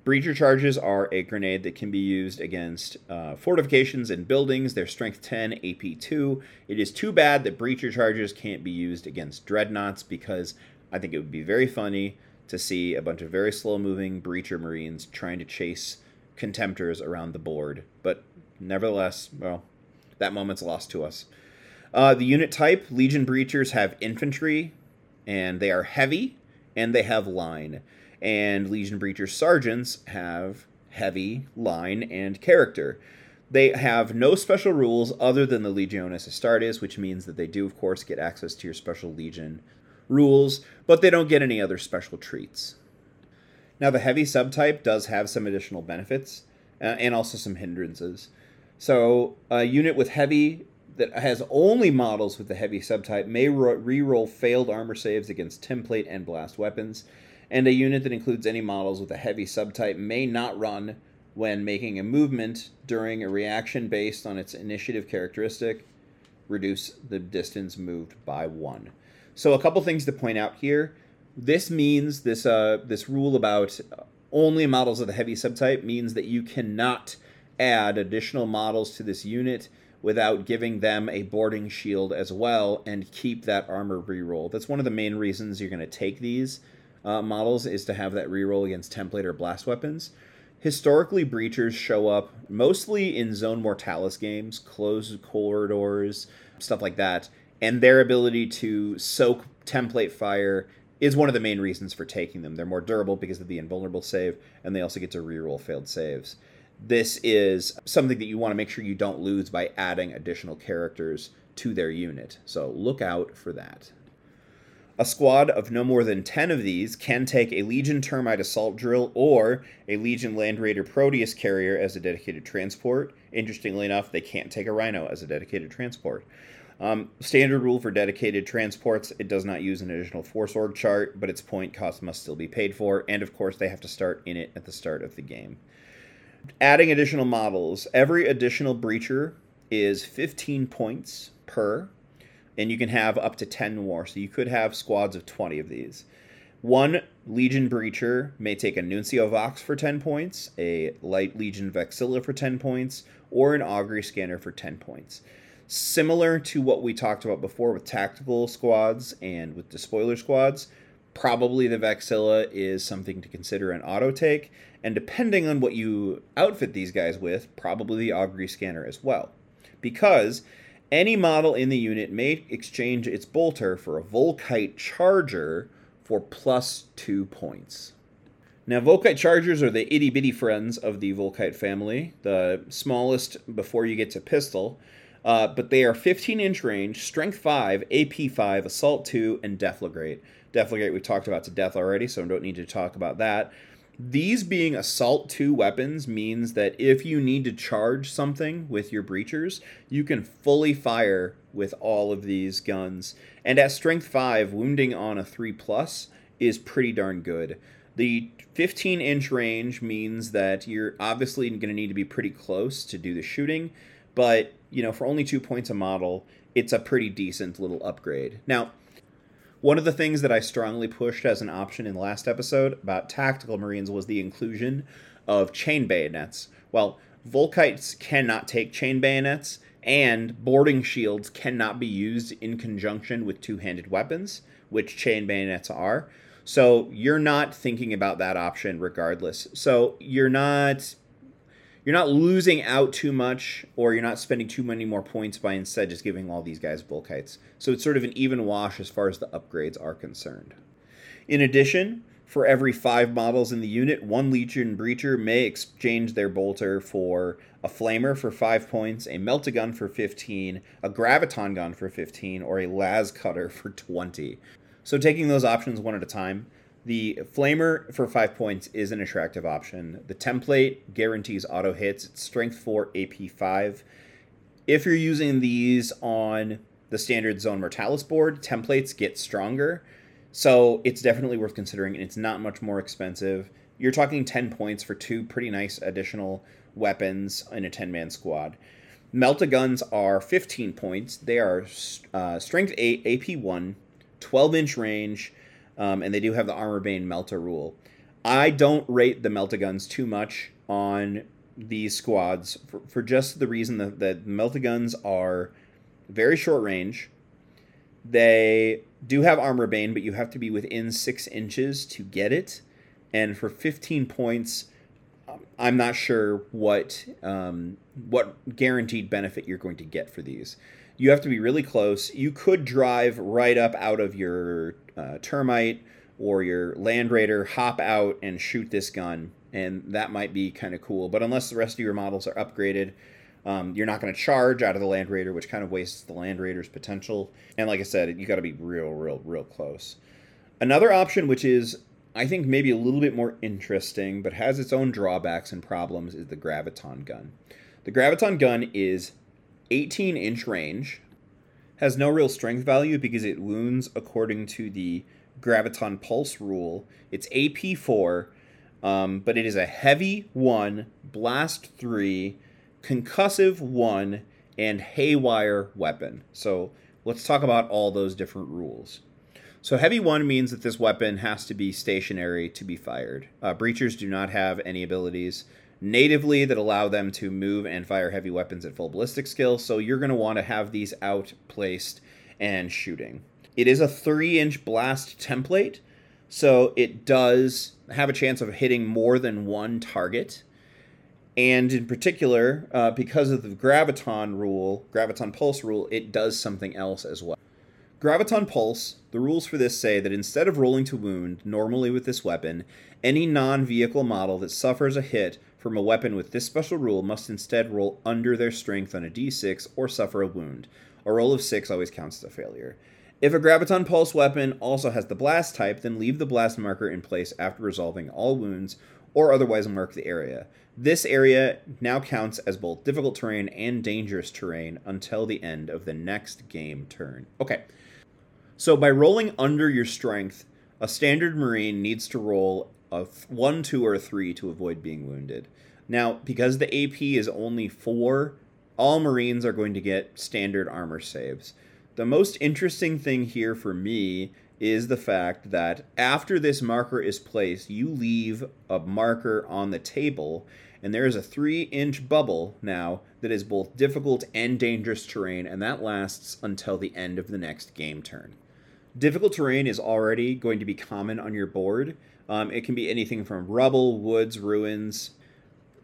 Speaker 1: Breacher charges are a grenade that can be used against uh, fortifications and buildings. They're strength 10, AP 2. It is too bad that breacher charges can't be used against dreadnoughts because I think it would be very funny to see a bunch of very slow moving breacher marines trying to chase contemptors around the board. But nevertheless, well, that moment's lost to us. Uh, the unit type Legion Breachers have infantry, and they are heavy, and they have line. And Legion Breacher Sergeants have heavy, line, and character. They have no special rules other than the Legiones Astartes, which means that they do, of course, get access to your special Legion rules, but they don't get any other special treats. Now, the heavy subtype does have some additional benefits uh, and also some hindrances. So, a unit with heavy that has only models with the heavy subtype may re-roll failed armor saves against template and blast weapons, and a unit that includes any models with a heavy subtype may not run when making a movement during a reaction based on its initiative characteristic, reduce the distance moved by one. So, a couple things to point out here. This means this uh, this rule about only models of the heavy subtype means that you cannot add additional models to this unit without giving them a boarding shield as well and keep that armor reroll. That's one of the main reasons you're going to take these uh, models is to have that reroll against template or blast weapons. Historically, breachers show up mostly in Zone Mortalis games, closed corridors, stuff like that, and their ability to soak template fire is one of the main reasons for taking them. They're more durable because of the invulnerable save, and they also get to reroll failed saves this is something that you want to make sure you don't lose by adding additional characters to their unit. So look out for that. A squad of no more than 10 of these can take a Legion Termite Assault Drill or a Legion Land Raider Proteus carrier as a dedicated transport. Interestingly enough, they can't take a Rhino as a dedicated transport. Um, standard rule for dedicated transports it does not use an additional force org chart, but its point cost must still be paid for, and of course, they have to start in it at the start of the game. Adding additional models. Every additional breacher is 15 points per, and you can have up to 10 more. So you could have squads of 20 of these. One Legion Breacher may take a Nuncio Vox for 10 points, a Light Legion Vexilla for 10 points, or an Augury Scanner for 10 points. Similar to what we talked about before with tactical squads and with despoiler squads, probably the Vexilla is something to consider an auto take, and depending on what you outfit these guys with, probably the augury scanner as well. Because any model in the unit may exchange its bolter for a Volkite charger for plus two points. Now, Volkite Chargers are the itty bitty friends of the Volkite family, the smallest before you get to pistol, uh, but they are 15 inch range, strength 5, AP 5, assault 2, and deflagrate. Deflagrate we talked about to death already, so I don't need to talk about that. These being assault 2 weapons means that if you need to charge something with your breachers, you can fully fire with all of these guns. And at strength 5, wounding on a 3 plus is pretty darn good. The 15 inch range means that you're obviously going to need to be pretty close to do the shooting, but you know, for only 2 points a model, it's a pretty decent little upgrade. Now, one of the things that I strongly pushed as an option in the last episode about tactical marines was the inclusion of chain bayonets. Well, Volkites cannot take chain bayonets, and boarding shields cannot be used in conjunction with two handed weapons, which chain bayonets are. So you're not thinking about that option regardless. So you're not you're not losing out too much or you're not spending too many more points by instead just giving all these guys Volkites. So it's sort of an even wash as far as the upgrades are concerned. In addition, for every five models in the unit, one Legion Breacher may exchange their bolter for a Flamer for five points, a Melt-A-Gun for 15, a Graviton Gun for 15, or a Las Cutter for 20. So taking those options one at a time, the flamer for five points is an attractive option. The template guarantees auto hits. It's strength four, AP five. If you're using these on the standard Zone Mortalis board, templates get stronger. So it's definitely worth considering, and it's not much more expensive. You're talking 10 points for two pretty nice additional weapons in a 10 man squad. Melta guns are 15 points. They are uh, strength 8, AP 1, 12 inch range, um, and they do have the Armor Bane Melta rule. I don't rate the Melta guns too much on these squads for, for just the reason that, that Melta guns are very short range. They do have Armor Bane, but you have to be within six inches to get it. And for 15 points, um, I'm not sure what um, what guaranteed benefit you're going to get for these. You have to be really close. You could drive right up out of your uh, termite or your land raider, hop out and shoot this gun, and that might be kind of cool. But unless the rest of your models are upgraded, Um, you're not going to charge out of the Land Raider, which kind of wastes the Land Raider's potential. And like I said, you got to be real, real, real close. Another option, which is I think maybe a little bit more interesting, but has its own drawbacks and problems, is the Graviton gun. The Graviton gun is 18 inch range, has no real strength value because it wounds according to the Graviton Pulse rule. It's AP 4, um, but it is a heavy 1, blast 3, concussive 1, and haywire weapon. So let's talk about all those different rules. So heavy one means that this weapon has to be stationary to be fired. Uh, breachers do not have any abilities natively that allow them to move and fire heavy weapons at full ballistic skill, so you're going to want to have these out placed and shooting. It is a three inch blast template, so it does have a chance of hitting more than one target. And in particular, uh, because of the graviton rule, graviton pulse rule, it does something else as well. Graviton Pulse, the rules for this say that instead of rolling to wound, normally with this weapon, any non vehicle model that suffers a hit from a weapon with this special rule must instead roll under their strength on a d6 or suffer a wound. A roll of 6 always counts as a failure. If a Graviton Pulse weapon also has the blast type, then leave the blast marker in place after resolving all wounds or otherwise mark the area. This area now counts as both difficult terrain and dangerous terrain until the end of the next game turn. Okay, so by rolling under your strength, a standard Marine needs to roll a one, two, or three to avoid being wounded. Now, because the AP is only four, all Marines are going to get standard armor saves. The most interesting thing here for me is the fact that after this marker is placed, you leave a marker on the table, and there is a three inch bubble now that is both difficult and dangerous terrain, and that lasts until the end of the next game turn. Difficult terrain is already going to be common on your board. Um, it can be anything from rubble, woods, ruins,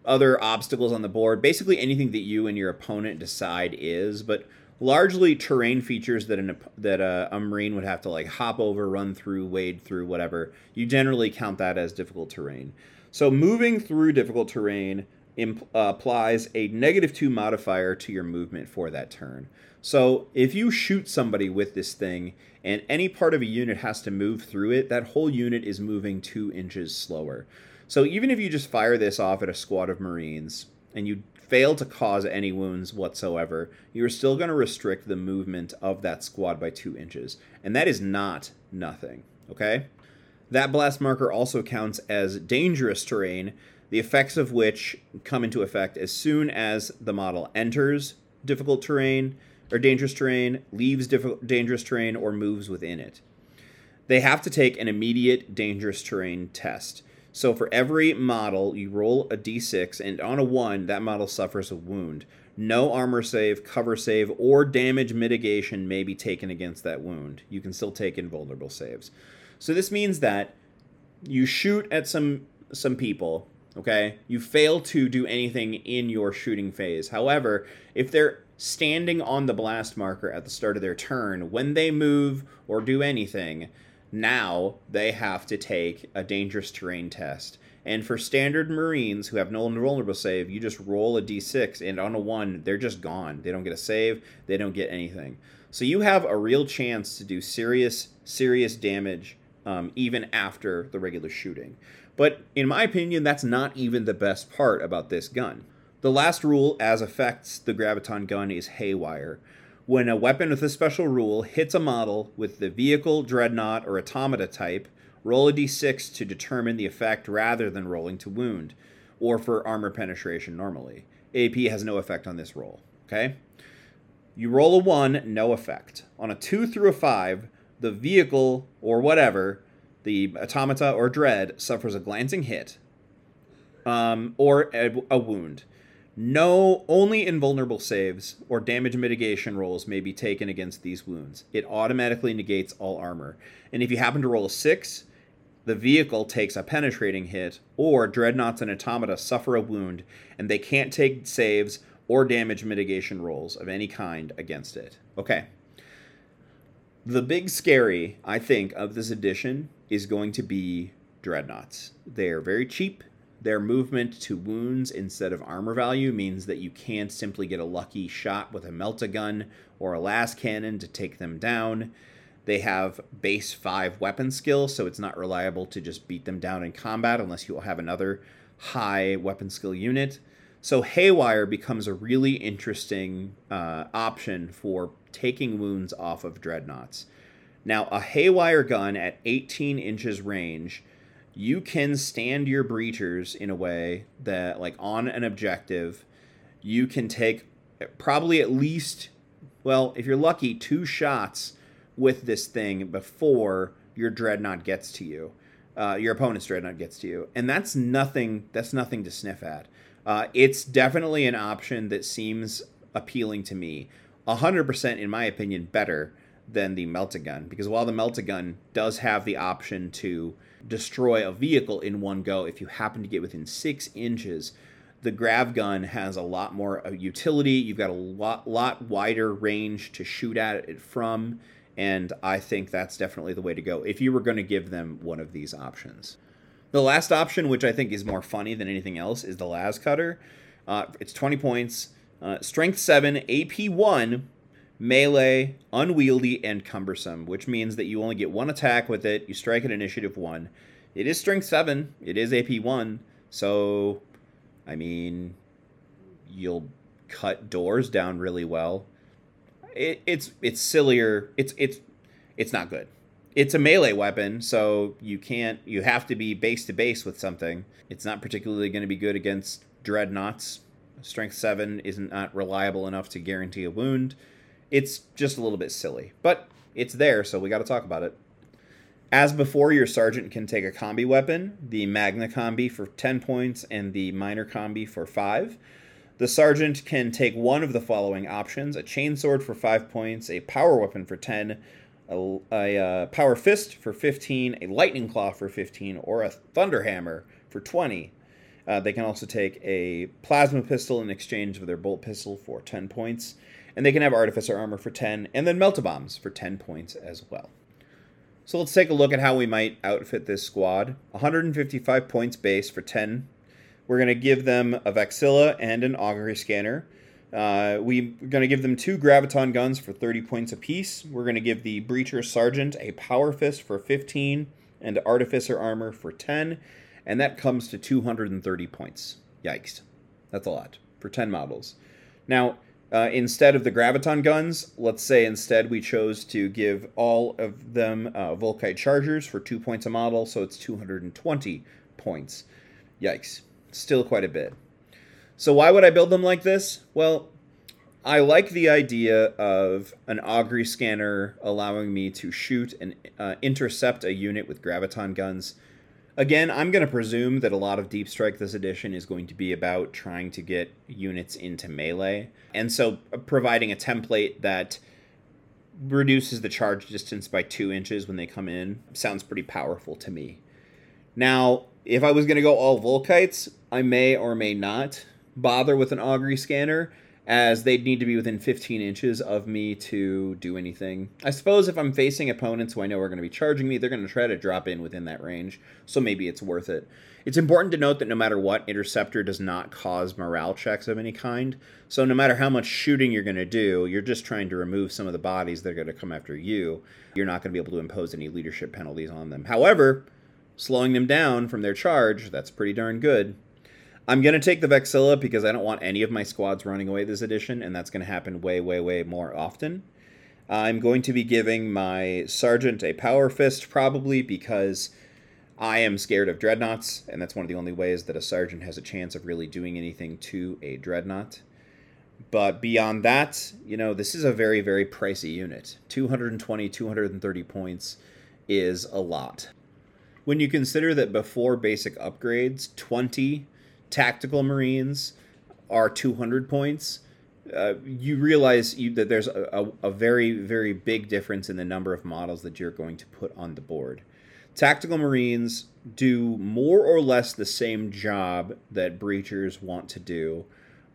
Speaker 1: other obstacles on the board, basically anything that you and your opponent decide is, but largely terrain features that an, that a, a marine would have to like hop over, run through, wade through, whatever. You generally count that as difficult terrain. So moving through difficult terrain imp- uh, applies a negative two modifier to your movement for that turn. So if you shoot somebody with this thing and any part of a unit has to move through it, that whole unit is moving two inches slower. So even if you just fire this off at a squad of Marines and you fail to cause any wounds whatsoever, you're still going to restrict the movement of that squad by two inches. And that is not nothing, okay? That blast marker also counts as dangerous terrain, the effects of which come into effect as soon as the model enters difficult terrain, or dangerous terrain, leaves diff- dangerous terrain, or moves within it. They have to take an immediate dangerous terrain test. So for every model, you roll a d6, and on a 1, that model suffers a wound. No armor save, cover save, or damage mitigation may be taken against that wound. You can still take invulnerable saves. So this means that you shoot at some some people, okay? You fail to do anything in your shooting phase. However, if they're standing on the blast marker at the start of their turn, when they move or do anything, now they have to take a dangerous terrain test. And for standard Marines who have no invulnerable save, you just roll a d6, and on a 1, they're just gone. They don't get a save, they don't get anything. So you have a real chance to do serious, serious damage um, even after the regular shooting. But in my opinion, that's not even the best part about this gun. The last rule as affects the Graviton gun is Haywire. When a weapon with a special rule hits a model with the vehicle, dreadnought, or automata type, roll a d6 to determine the effect rather than rolling to wound, or for armor penetration normally. AP has no effect on this roll. Okay? You roll a 1, no effect. On a 2 through a 5, the vehicle or whatever, the automata or dread, suffers a glancing hit um, or a, a wound. No, only invulnerable saves or damage mitigation rolls may be taken against these wounds. It automatically negates all armor. And if you happen to roll a 6, the vehicle takes a penetrating hit, or dreadnoughts and automata suffer a wound, and they can't take saves or damage mitigation rolls of any kind against it. Okay. The big scary, I think, of this edition is going to be dreadnoughts. They are very cheap Their movement to wounds instead of armor value means that you can't simply get a lucky shot with a melta-gun or a lascannon to take them down. They have base 5 weapon skill, so it's not reliable to just beat them down in combat unless you have another high weapon skill unit. So Haywire becomes a really interesting uh, option for taking wounds off of dreadnoughts. Now, a Haywire gun at 18 inches range, you can stand your breachers in a way that, like on an objective, you can take probably at least, well, if you're lucky, two shots with this thing before your dreadnought gets to you. Uh, your opponent's dreadnought gets to you, and that's nothing. That's nothing to sniff at. Uh, it's definitely an option that seems appealing to me. 100% in my opinion better than the melta-gun because while the melta-gun does have the option to destroy a vehicle in one go if you happen to get within six inches the grav gun has a lot more uh, utility you've got a lot lot wider range to shoot at it from and i think that's definitely the way to go if you were going to give them one of these options the last option which i think is more funny than anything else is the lascutter uh, it's 20 points uh, strength 7 ap 1 melee, unwieldy, and cumbersome, which means that you only get one attack with it. You strike at initiative one. It is strength seven. It is AP one. So, I mean, you'll cut doors down really well. It, it's it's sillier. It's it's it's not good. It's a melee weapon, so you can't. You have to be base to base with something. It's not particularly going to be good against dreadnoughts. Strength seven isn't not reliable enough to guarantee a wound it's just a little bit silly, but it's there, so we got to talk about it. As before, your sergeant can take a combi weapon, the Magna Combi for 10 points and the Minor Combi for 5. The sergeant can take one of the following options a chainsword for 5 points, a power weapon for 10, a, a uh, power fist for 15, a lightning claw for 15, or a thunder hammer for 20. Uh, they can also take a plasma pistol in exchange for their bolt pistol for 10 points and they can have Artificer Armor for 10, and then Melta Bombs for 10 points as well. So let's take a look at how we might outfit this squad. 155 points base for 10. We're going to give them a Vexilla and an Augury Scanner. Uh, we're going to give them two Graviton guns for 30 points apiece. We're going to give the Breacher Sergeant a Power Fist for 15 and Artificer Armor for 10, and that comes to 230 points. Yikes. That's a lot for 10 models. Now, uh, instead of the graviton guns, let's say instead we chose to give all of them uh, Volkite chargers for two points a model, so it's 220 points. Yikes. Still quite a bit. So, why would I build them like this? Well, I like the idea of an augury scanner allowing me to shoot and uh, intercept a unit with graviton guns Again, I'm going to presume that a lot of Deep Strike this edition is going to be about trying to get units into melee. And so uh, providing a template that reduces the charge distance by two inches when they come in sounds pretty powerful to me. Now, if I was going to go all Volkites, I may or may not bother with an augury scanner as they'd need to be within 15 inches of me to do anything. I suppose if I'm facing opponents who I know are going to be charging me, they're going to try to drop in within that range, so maybe it's worth it. It's important to note that no matter what, Interceptor does not cause morale checks of any kind, so no matter how much shooting you're going to do, you're just trying to remove some of the bodies that are going to come after you. You're not going to be able to impose any leadership penalties on them. However, slowing them down from their charge, that's pretty darn good. I'm to take the Vexilla because I don't want any of my squads running away this edition, and that's to happen way, way, way more often. I'm going to be giving my Sergeant a Power Fist, probably because I am scared of Dreadnoughts, and that's one of the only ways that a Sergeant has a chance of really doing anything to a Dreadnought. But beyond that, you know, this is a very, very pricey unit. 220, 230 points is a lot. When you consider that before basic upgrades, 20 tactical marines are 200 points uh, you realize you, that there's a, a, a, very very big difference in the number of models that you're going to put on the board tactical marines do more or less the same job that breachers want to do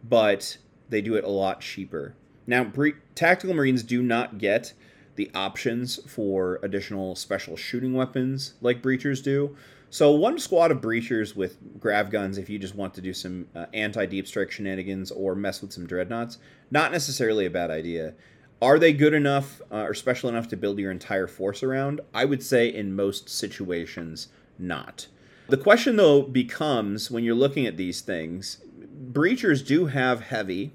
Speaker 1: but they do it a lot cheaper now bre- tactical marines do not get the options for additional special shooting weapons like breachers do. So one squad of breachers with grav guns, if you just want to do some uh, anti-deep strike shenanigans or mess with some dreadnoughts, not necessarily a bad idea. Are they good enough uh, or special enough to build your entire force around? I would say in most situations, not. The question though becomes when you're looking at these things, breachers do have heavy,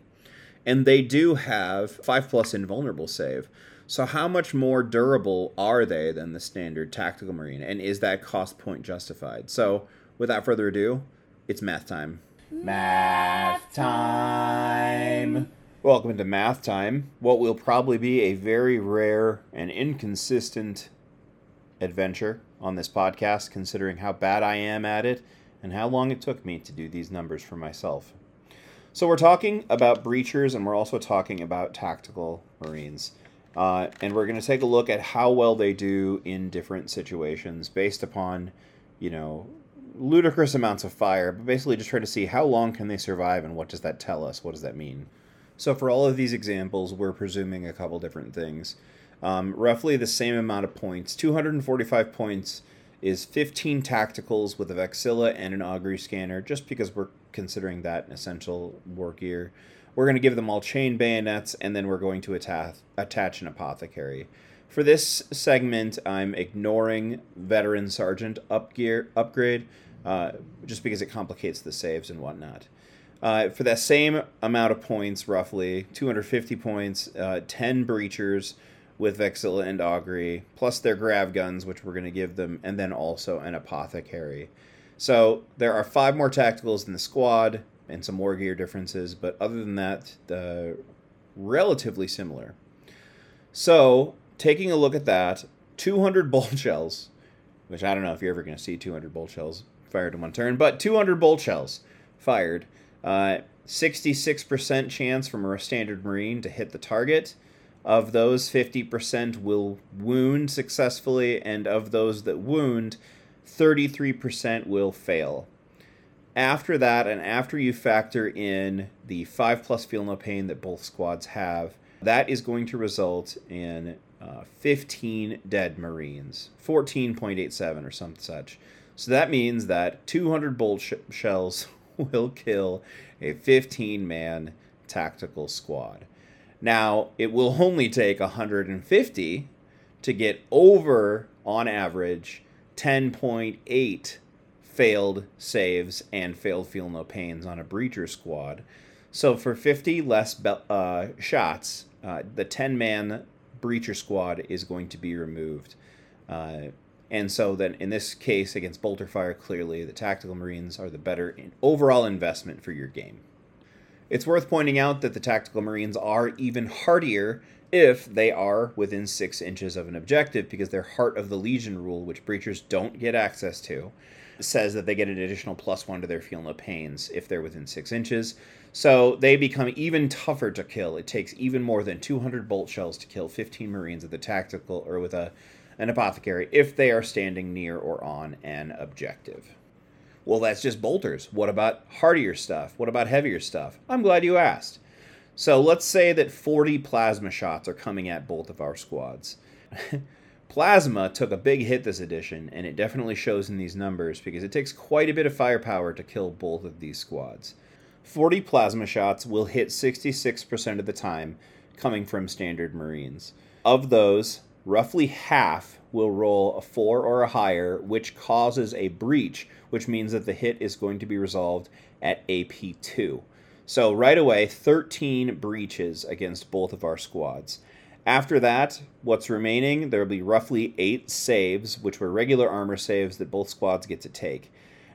Speaker 1: and they do have five plus invulnerable save. So, how much more durable are they than the standard tactical marine? And is that cost point justified? So, without further ado, it's math time.
Speaker 2: Math time.
Speaker 1: Welcome to math time. What will probably be a very rare and inconsistent adventure on this podcast, considering how bad I am at it and how long it took me to do these numbers for myself. So, we're talking about breachers and we're also talking about tactical marines. Uh, and we're going to take a look at how well they do in different situations based upon, you know, ludicrous amounts of fire, but basically just try to see how long can they survive and what does that tell us? What does that mean? So for all of these examples, we're presuming a couple different things. Um, roughly the same amount of points. 245 points is 15 tacticals with a Vexilla and an augury scanner, just because we're considering that an essential war gear. We're going to give them all chain bayonets, and then we're going to attach, attach an apothecary. For this segment, I'm ignoring veteran sergeant up gear, upgrade, uh, just because it complicates the saves and whatnot. Uh, for that same amount of points, roughly 250 points, uh, 10 breachers with Vexilla and Augury, plus their grav guns, which we're going to give them, and then also an apothecary. So there are five more tacticals in the squad and some more gear differences, but other than that, uh, relatively similar. So, taking a look at that, 200 *laughs* bolt shells, which I don't know if you're ever going to see 200 bolt shells fired in one turn, but 200 bolt shells fired. Uh, 66% chance from a standard marine to hit the target. Of those, 50% will wound successfully, and of those that wound, 33% will fail after that, and after you factor in the 5 plus feel no pain that both squads have, that is going to result in uh, 15 dead Marines, 14.87 or some such. So that means that 200 bolt sh- shells *laughs* will kill a 15 man tactical squad. Now, it will only take 150 to get over, on average, 10.8 failed saves and failed feel no pains on a breacher squad. So for 50 less be- uh, shots, uh, the 10 man breacher squad is going to be removed. Uh, and so then in this case against bolter fire, clearly the tactical marines are the better in overall investment for your game. It's worth pointing out that the tactical marines are even hardier if they are within six inches of an objective because they're heart of the legion rule, which breachers don't get access to says that they get an additional plus one to their feel no pains if they're within six inches. So they become even tougher to kill. It takes even more than 200 bolt shells to kill 15 Marines with a tactical or with a an apothecary if they are standing near or on an objective. Well, that's just bolters. What about hardier stuff? What about heavier stuff? I'm glad you asked. So let's say that 40 plasma shots are coming at both of our squads. *laughs* Plasma took a big hit this edition, and it definitely shows in these numbers because it takes quite a bit of firepower to kill both of these squads. 40 plasma shots will hit 66% of the time, coming from standard Marines. Of those, roughly half will roll a 4 or a higher, which causes a breach, which means that the hit is going to be resolved at AP2. So, right away, 13 breaches against both of our squads. After that, what's remaining, there will be roughly eight saves, which were regular armor saves that both squads get to take.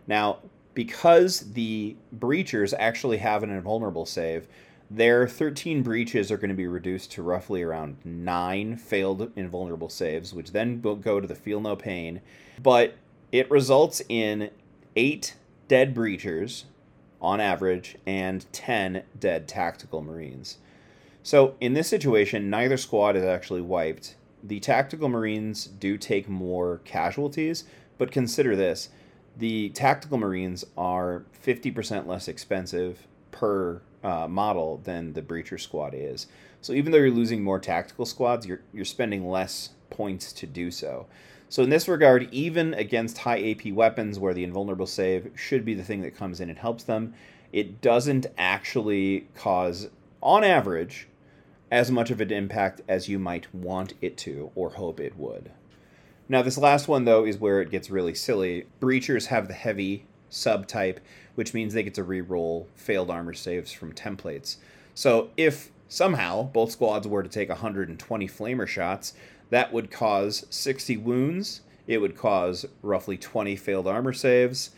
Speaker 1: Now, because the breachers actually have an invulnerable save, their 13 breaches are going to be reduced to roughly around 9 failed invulnerable saves, which then go to the feel no pain. But it results in 8 dead breachers on average and 10 dead tactical marines. So in this situation, neither squad is actually wiped. The tactical marines do take more casualties, but consider this the tactical marines are 50% less expensive per uh, model than the breacher squad is. So even though you're losing more tactical squads, you're you're spending less points to do so. So in this regard, even against high AP weapons where the invulnerable save should be the thing that comes in and helps them, it doesn't actually cause on average as much of an impact as you might want it to or hope it would. Now, this last one, though, is where it gets really silly. Breachers have the heavy subtype, which means they get to re-roll failed armor saves from templates. So if somehow both squads were to take 120 flamer shots, that would cause 60 wounds. It would cause roughly 20 failed armor saves,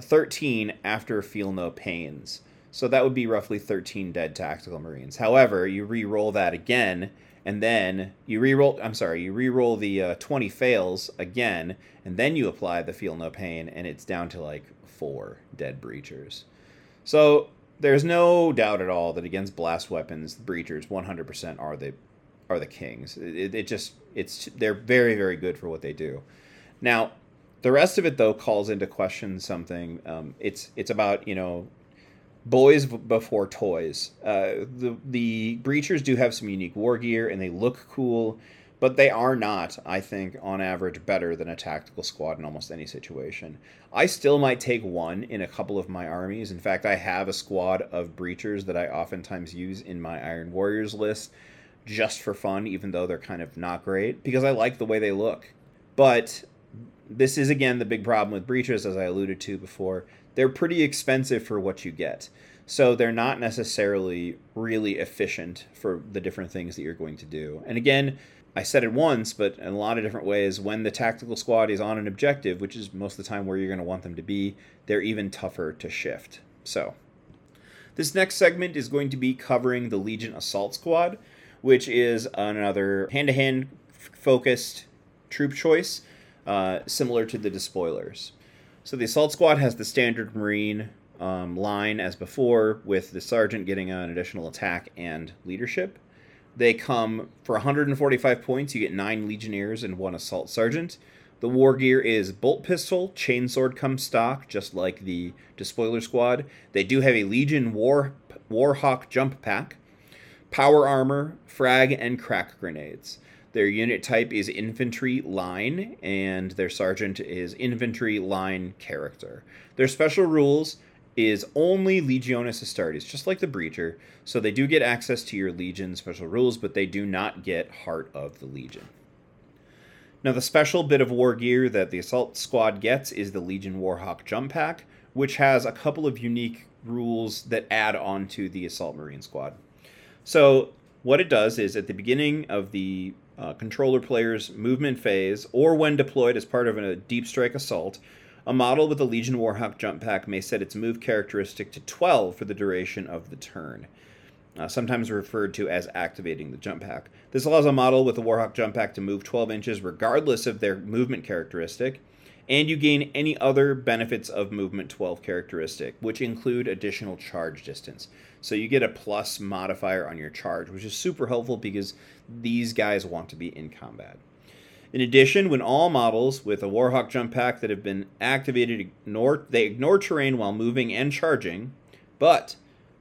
Speaker 1: 13 after feel no pains. So that would be roughly 13 dead tactical marines. However, you re-roll that again, and then you re-roll. I'm sorry, you re-roll the uh, 20 fails again, and then you apply the feel no pain, and it's down to like four dead breachers. So there's no doubt at all that against blast weapons, the breachers 100% are the are the kings. It, it just it's they're very very good for what they do. Now, the rest of it though calls into question something. Um, it's it's about you know boys before toys. Uh, the the breachers do have some unique war gear and they look cool, but they are not, I think, on average, better than a tactical squad in almost any situation. I still might take one in a couple of my armies. In fact, I have a squad of breachers that I oftentimes use in my Iron Warriors list just for fun, even though they're kind of not great, because I like the way they look. But this is again the big problem with breachers, as I alluded to before. They're pretty expensive for what you get. So they're not necessarily really efficient for the different things that you're going to do. And again, I said it once, but in a lot of different ways, when the tactical squad is on an objective, which is most of the time where you're going to want them to be, they're even tougher to shift. So, this next segment is going to be covering the Legion Assault Squad, which is another hand to hand focused troop choice, uh, similar to the Despoilers. So the Assault Squad has the standard Marine um, line as before, with the Sergeant getting an additional attack and leadership. They come for 145 points, you get 9 Legionnaires and 1 Assault Sergeant. The war gear is bolt pistol, chainsword comes stock, just like the Despoiler Squad. They do have a Legion War Warhawk jump pack, power armor, frag, and crack grenades. Their unit type is infantry line, and their sergeant is infantry line character. Their special rules is only Legiones Astartes, just like the Breacher. So they do get access to your Legion special rules, but they do not get Heart of the Legion. Now, the special bit of war gear that the Assault Squad gets is the Legion Warhawk Jump Pack, which has a couple of unique rules that add on to the Assault Marine Squad. So what it does is at the beginning of the uh, controller player's movement phase, or when deployed as part of a deep strike assault, a model with a Legion Warhawk jump pack may set its move characteristic to 12 for the duration of the turn. Uh, sometimes referred to as activating the jump pack. This allows a model with a Warhawk jump pack to move 12 inches regardless of their movement characteristic, and you gain any other benefits of movement 12 characteristic, which include additional charge distance. So you get a plus modifier on your charge, which is super helpful because these guys want to be in combat. In addition, when all models with a Warhawk jump pack that have been activated ignore they ignore terrain while moving and charging, but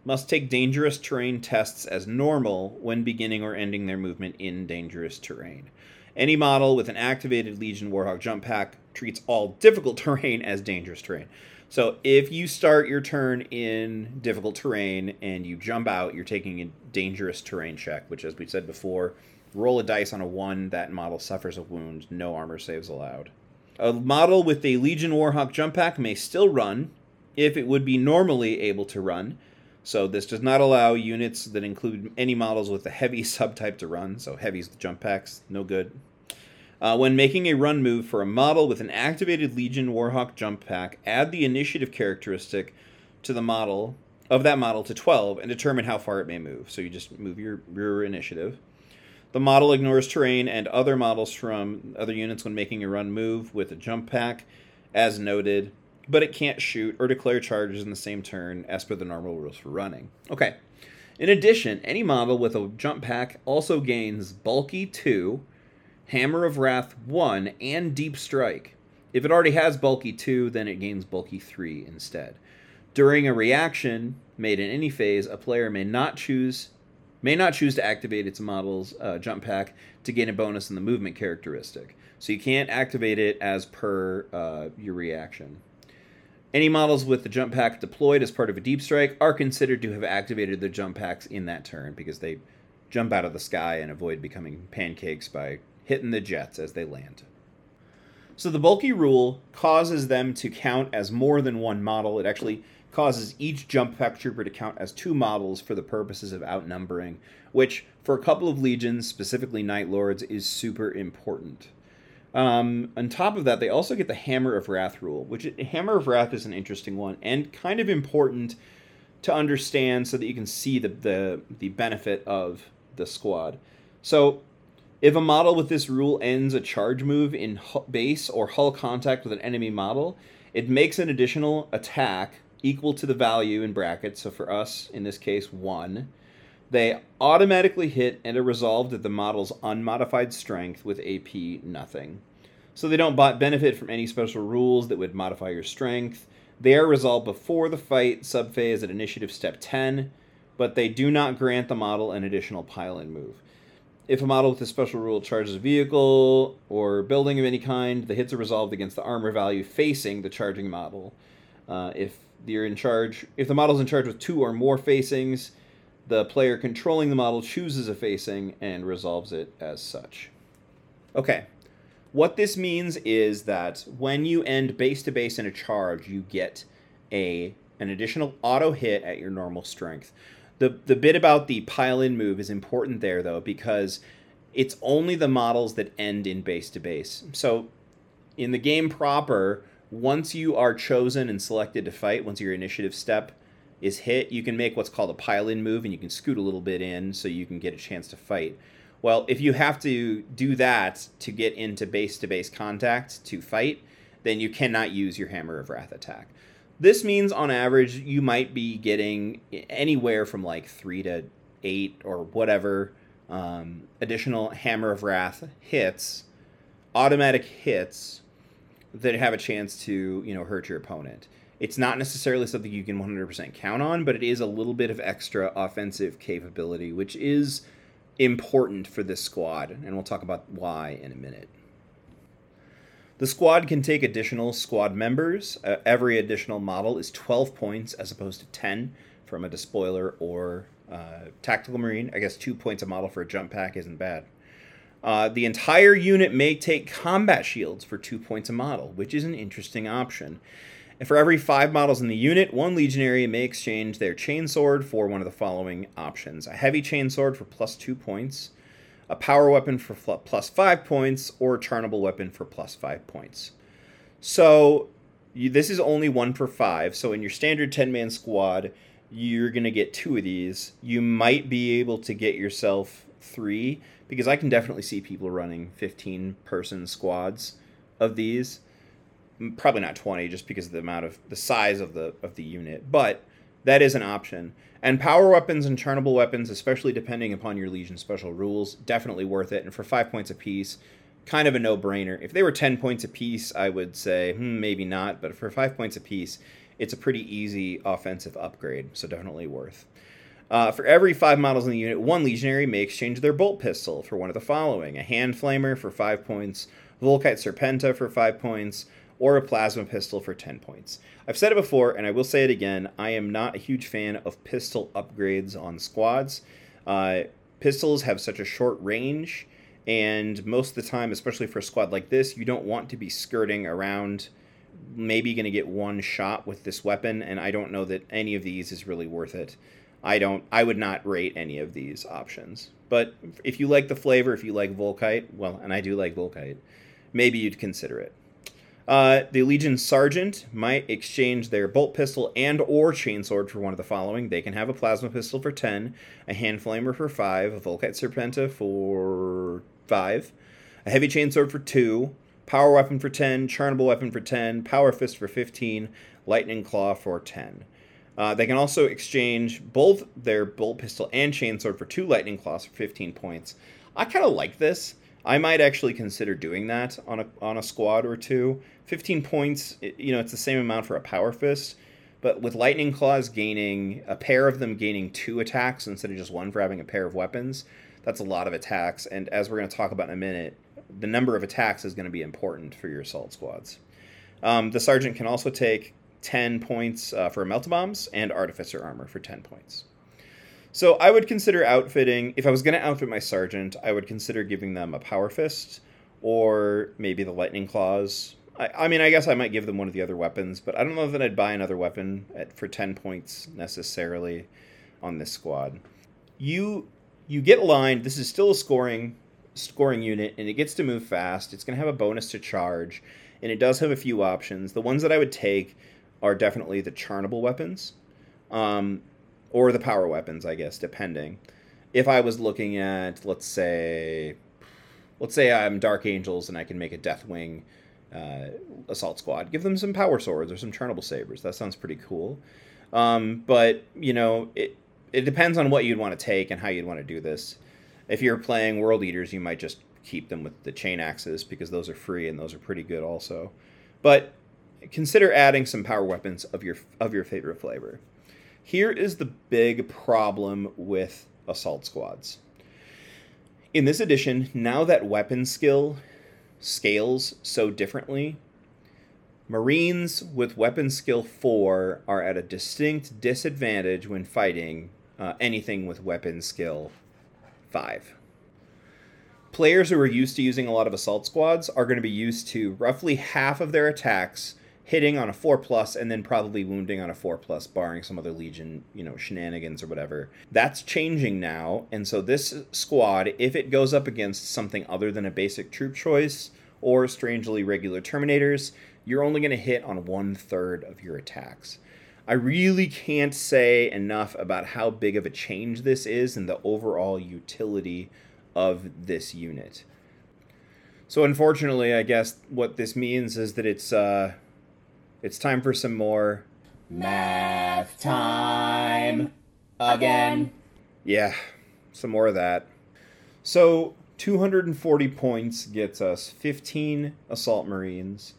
Speaker 1: must take dangerous terrain tests as normal when beginning or ending their movement in dangerous terrain. Any model with an activated Legion Warhawk jump pack treats all difficult *laughs* terrain as dangerous terrain. So if you start your turn in difficult terrain and you jump out, you're taking a dangerous terrain check, which, as we said before, roll a dice on a one, that model suffers a wound, no armor saves allowed. A model with a Legion Warhawk jump pack may still run if it would be normally able to run. So this does not allow units that include any models with a heavy *laughs* subtype to run. So heavy's the jump packs, no good. Uh, when making a run move for a model with an activated Legion Warhawk jump pack, add the initiative characteristic to the model of that model to 12 and determine how far it may move. So you just move your, your initiative. The model ignores terrain and other models from other units when making a run move with a jump pack, as noted, but it can't shoot or declare charges in the same turn as per the normal rules for running. Okay. In addition, any model with a jump pack also gains Bulky 2 Hammer of Wrath 1, and Deep Strike. If it already has Bulky 2, then it gains Bulky 3 instead. During a reaction, made in any phase, a player may not choose may not choose to activate its model's uh, jump pack to gain a bonus in the movement characteristic. So you can't activate it as per uh, your reaction. Any models with the jump pack deployed as part of a deep strike are considered to have activated their jump packs in that turn because they jump out of the sky and avoid becoming pancakes by hitting the jets as they land. So the bulky rule causes them to count as more than one model. It actually causes each jump pack trooper to count as two models for the purposes of outnumbering, which for a couple of legions, specifically Night Lords, is super important. Um, on top of that, they also get the Hammer of Wrath rule, which Hammer of Wrath is an interesting one and kind of important to understand so that you can see the the, the benefit of the squad. So if a model with this rule ends a charge move in base or hull contact with an enemy model, it makes an additional attack equal to the value in brackets. So for us, in this case, 1. They automatically hit and are resolved at the model's unmodified strength with AP nothing. So they don't benefit from any special rules that would modify your strength. They are resolved before the fight subphase at initiative step 10, but they do not grant the model an additional pile-in move. If a model with a special rule charges a vehicle or building of any kind, the hits are resolved against the armor value facing the charging model. Uh, if you're in charge, if the model's in charge with two or more facings, the player controlling the model chooses a facing and resolves it as such. Okay, what this means is that when you end base to base in a charge, you get a an additional auto hit at your normal strength. The the bit about the pile in move is important there though because it's only the models that end in base to base. So in the game proper, once you are chosen and selected to fight, once your initiative step is hit, you can make what's called a pile in move and you can scoot a little bit in so you can get a chance to fight. Well, if you have to do that to get into base to base contact to fight, then you cannot use your Hammer of Wrath attack. This means on average you might be getting anywhere from like three to eight or whatever um, additional Hammer of Wrath hits, automatic hits that have a chance to you know hurt your opponent. It's not necessarily something you can 100% count on, but it is a little bit of extra offensive capability, which is important for this squad, and we'll talk about why in a minute. The squad can take additional squad members. Uh, every additional model is 12 points as opposed to 10 from a despoiler or uh, tactical marine. I guess two points a model for a jump pack isn't bad. Uh, the entire unit may take combat shields for two points a model, which is an interesting option. And for every five models in the unit, one legionary may exchange their chainsword for one of the following options a heavy chainsword for plus two points, a power weapon for plus five points, or a charnabal weapon for plus five points. So you, this is only one per five. So in your standard 10 man squad, you're going to get two of these. You might be able to get yourself three because I can definitely see people running 15 person squads of these. Probably not 20 just because of the amount of the size of the of the unit, but that is an option. And power weapons and charnabal weapons, especially depending upon your Legion special rules, definitely worth it. And for five points apiece, kind of a no brainer. If they were 10 points apiece, I would say hmm, maybe not. But for five points apiece, it's a pretty easy offensive upgrade. So definitely worth. Uh, for every five models in the unit, one legionary may exchange their bolt pistol for one of the following a hand flamer for five points, Volkite Serpenta for five points, or a plasma pistol for 10 points. I've said it before, and I will say it again I am not a huge fan of pistol upgrades on squads. Uh, pistols have such a short range, and most of the time, especially for a squad like this, you don't want to be skirting around. Maybe going to get one shot with this weapon, and I don't know that any of these is really worth it. I don't. I would not rate any of these options. But if you like the flavor, if you like Volkite, well, and I do like Volkite, maybe you'd consider it. Uh, the Legion Sergeant might exchange their bolt pistol and or chainsword for one of the following. They can have a plasma pistol for 10, a hand flamer for 5, a Volkite Serpenta for 5, a heavy chainsword for 2, power weapon for 10, charnabal weapon for 10, power fist for 15, lightning claw for 10. Uh, they can also exchange both their bolt pistol and chainsword for two lightning claws for 15 points. I kind of like this. I might actually consider doing that on a on a squad or two. 15 points, you know, it's the same amount for a power fist, But with Lightning Claws gaining a pair of them gaining two attacks instead of just one for having a pair of weapons, that's a lot of attacks. And as we're going to talk about in a minute, the number of attacks is going to be important for your assault squads. Um, the sergeant can also take 10 points uh, for melta bombs and artificer armor for 10 points. So I would consider outfitting, if I was going to outfit my sergeant, I would consider giving them a power fist or maybe the lightning claws. I, I mean, I guess I might give them one of the other weapons, but I don't know that I'd buy another weapon at, for 10 points necessarily on this squad. You you get aligned. This is still a scoring scoring unit, and it gets to move fast. It's going to have a bonus to charge, and it does have a few options. The ones that I would take are definitely the charnabal weapons, um, or the power weapons, I guess, depending. If I was looking at, let's say, let's say I'm Dark Angels and I can make a Deathwing uh, assault squad, give them some power swords or some charnabal sabers. That sounds pretty cool. Um, but you know, it it depends on what you'd want to take and how you'd want to do this. If you're playing World Eaters, you might just keep them with the chain axes because those are free and those are pretty good also. But consider adding some power weapons of your of your favorite flavor. Here is the big problem with assault squads. In this edition, now that weapon skill scales so differently, Marines with weapon skill 4 are at a distinct disadvantage when fighting uh, anything with weapon skill 5. Players who are used to using a lot of assault squads are going to be used to roughly half of their attacks hitting on a 4 plus and then probably wounding on a 4 plus barring some other legion you know shenanigans or whatever. That's changing now and so this squad if it goes up against something other than a basic troop choice or strangely regular terminators you're only going to hit on one third of your attacks. I really can't say enough about how big of a change this is in the overall utility of this unit. So unfortunately i guess what this means is that it's uh it's time for some more
Speaker 2: math time again.
Speaker 1: Yeah, some more of that. So, 240 points gets us 15 assault marines,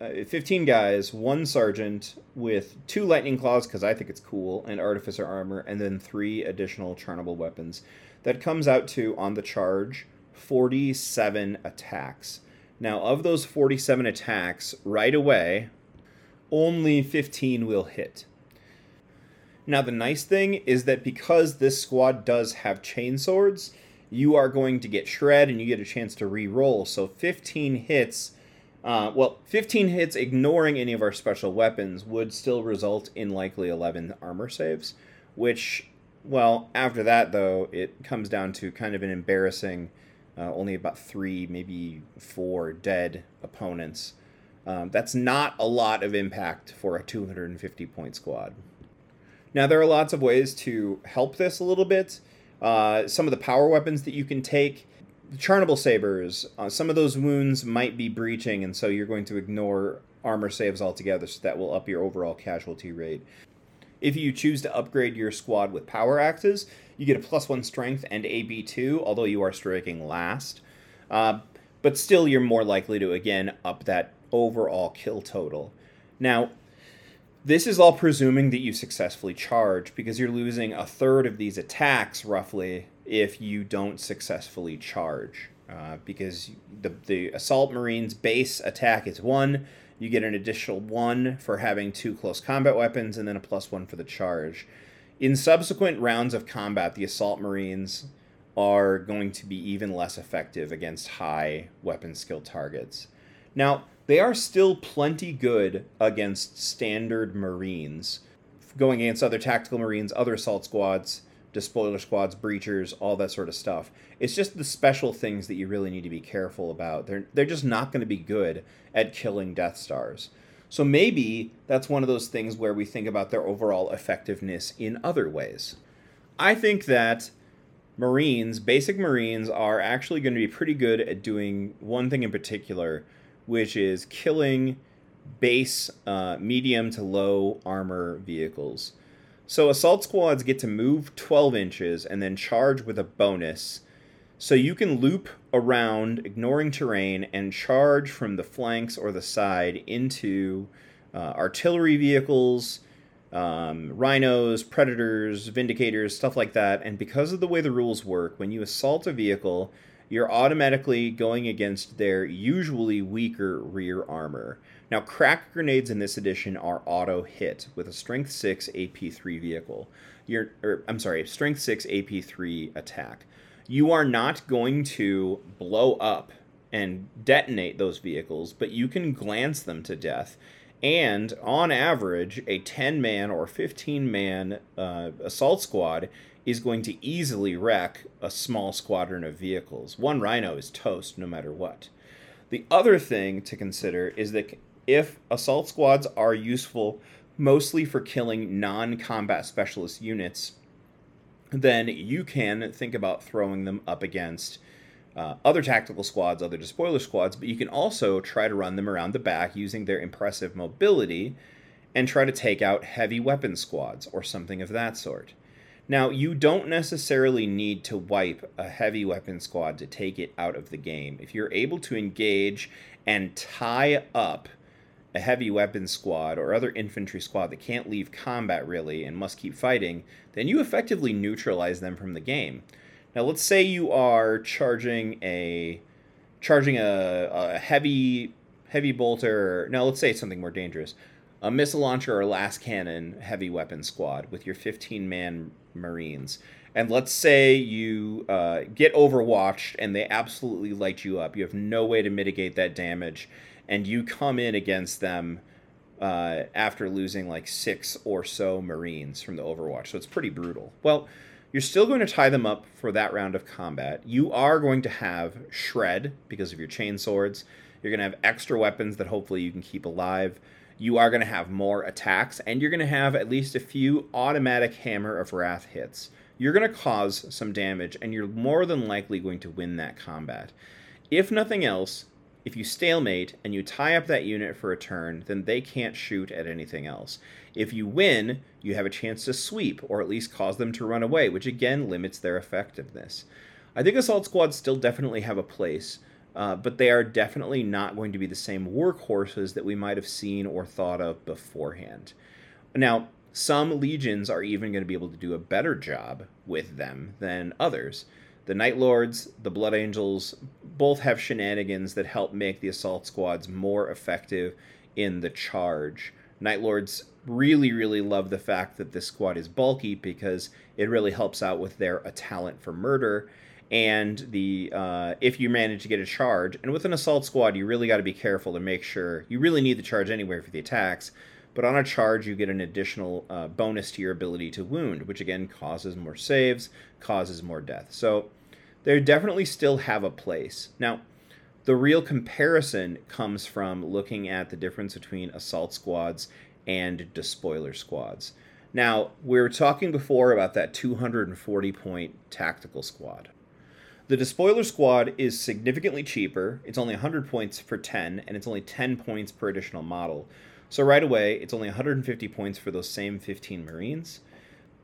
Speaker 1: uh, 15 guys, one sergeant with two lightning claws because I think it's cool, and artificer armor, and then three additional charnabal weapons. That comes out to on the charge 47 attacks. Now, of those 47 attacks, right away, only 15 will hit. Now, the nice thing is that because this squad does have chain swords, you are going to get shred and you get a chance to re-roll. So 15 hits, uh, well, 15 hits ignoring any of our special weapons would still result in likely 11 armor saves, which, well, after that though, it comes down to kind of an embarrassing, uh, only about three, maybe four dead opponents. Um, that's not a lot of impact for a 250 point squad. Now, there are lots of ways to help this a little bit. Uh, some of the power weapons that you can take, the Charnabal Sabers, uh, some of those wounds might be breaching, and so you're going to ignore armor saves altogether, so that will up your overall casualty rate. If you choose to upgrade your squad with power axes, you get a plus one strength and AP2, although you are striking last. Uh, but still, you're more likely to, again, up that overall kill total. Now, this is all presuming that you successfully charge because you're losing a third of these attacks roughly if you don't successfully charge. Uh, because the, the assault marines base attack is one, you get an additional one for having two close combat weapons, and then a plus one for the charge. In subsequent rounds of combat, the assault marines are going to be even less effective against high weapon skill targets. Now, they are still plenty good against standard Marines, going against other tactical Marines, other assault squads, despoiler squads, breachers, all that sort of stuff. It's just the special things that you really need to be careful about. They're they're just not going to be good at killing Death Stars. So maybe that's one of those things where we think about their overall effectiveness in other ways. I think that Marines, basic Marines, are actually going to be pretty good at doing one thing in particular, which is killing base uh, medium to low armor vehicles. So assault squads get to move 12 inches and then charge with a bonus. So you can loop around, ignoring terrain, and charge from the flanks or the side into uh, artillery vehicles, um, rhinos, predators, vindicators, stuff like that. And because of the way the rules work, when you assault a vehicle, you're automatically going against their usually weaker rear armor. Now, crack grenades in this edition are auto hit with a Strength 6 AP3 vehicle. You're, or, I'm sorry, Strength 6 AP3 attack. You are not going to blow up and detonate those vehicles, but you can glance them to death. And on average, a 10 man or 15 man uh, assault squad is going to easily wreck a small squadron of vehicles. One rhino is toast no matter what. The other thing to consider is that if assault squads are useful mostly for killing non combat specialist units, then you can think about throwing them up against uh, other tactical squads, other despoiler squads, but you can also try to run them around the back using their impressive mobility and try to take out heavy weapon squads or something of that sort. Now, you don't necessarily need to wipe a heavy weapon squad to take it out of the game. If you're able to engage and tie up a heavy weapon squad or other infantry squad that can't leave combat really and must keep fighting, then you effectively neutralize them from the game. Now, let's say you are charging a charging a, a heavy heavy bolter. Now, let's say it's something more dangerous a missile launcher or lascannon heavy weapon squad with your 15 man Marines. And let's say you uh, get overwatched and they absolutely light you up. You have no way to mitigate that damage. And you come in against them uh, after losing like six or so Marines from the Overwatch. So it's pretty brutal. Well, you're still going to tie them up for that round of combat. You are going to have Shred because of your chain swords. You're going to have extra weapons that hopefully you can keep alive you are going to have more attacks, and you're going to have at least a few automatic Hammer of Wrath hits. You're going to cause some damage, and you're more than likely going to win that combat. If nothing else, if you stalemate and you tie up that unit for a turn, then they can't shoot at anything else. If you win, you have a chance to sweep, or at least cause them to run away, which again limits their effectiveness. I think Assault Squads still definitely have a place, uh, but they are definitely not going to be the same workhorses that we might have seen or thought of beforehand. Now, some legions are even going to be able to do a better job with them than others. The Night Lords, the Blood Angels, both have shenanigans that help make the assault squads more effective in the charge. Night Lords really, really love the fact that this squad is bulky because it really helps out with their a talent for murder and the uh, if you manage to get a charge and with an assault squad you really got to be careful to make sure you really need the charge anyway for the attacks but on a charge you get an additional uh, bonus to your ability to wound which again causes more saves causes more death. So they definitely still have a place. Now the real comparison comes from looking at the difference between assault squads and despoiler squads. Now we were talking before about that 240 point tactical squad the Despoiler Squad is significantly cheaper. It's only 100 points for 10, and it's only 10 points per additional model. So right away, it's only 150 points for those same 15 Marines.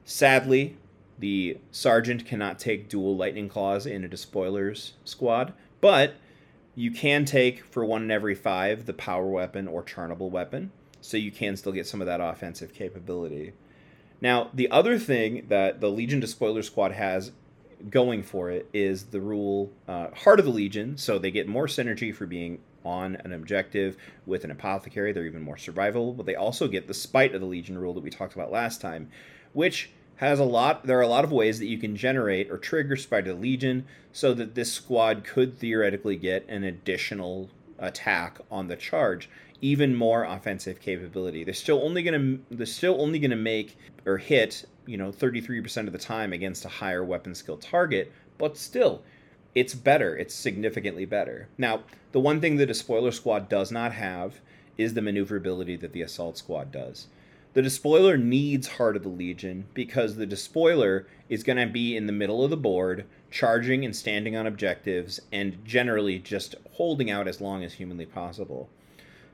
Speaker 1: Sadly, the Sergeant cannot take dual Lightning Claws in a Despoilers squad, but you can take, for one in every five, the Power Weapon or Charnabal Weapon, so you can still get some of that offensive capability. Now, the other thing that the Legion Despoiler Squad has going for it is the rule uh, Heart of the Legion, so they get more synergy for being on an objective with an apothecary. They're even more survivable, but they also get the Spite of the Legion rule that we talked about last time, which has a lot. There are a lot of ways that you can generate or trigger Spite of the Legion, so that this squad could theoretically get an additional attack on the charge even more offensive capability. They're still only gonna they're still only gonna make or hit you know 33% of the time against a higher weapon skill target, but still it's better. It's significantly better. Now, the one thing the Despoiler Squad does not have is the maneuverability that the Assault Squad does. The Despoiler needs Heart of the Legion because the Despoiler is going to be in the middle of the board, charging and standing on objectives, and generally just holding out as long as humanly possible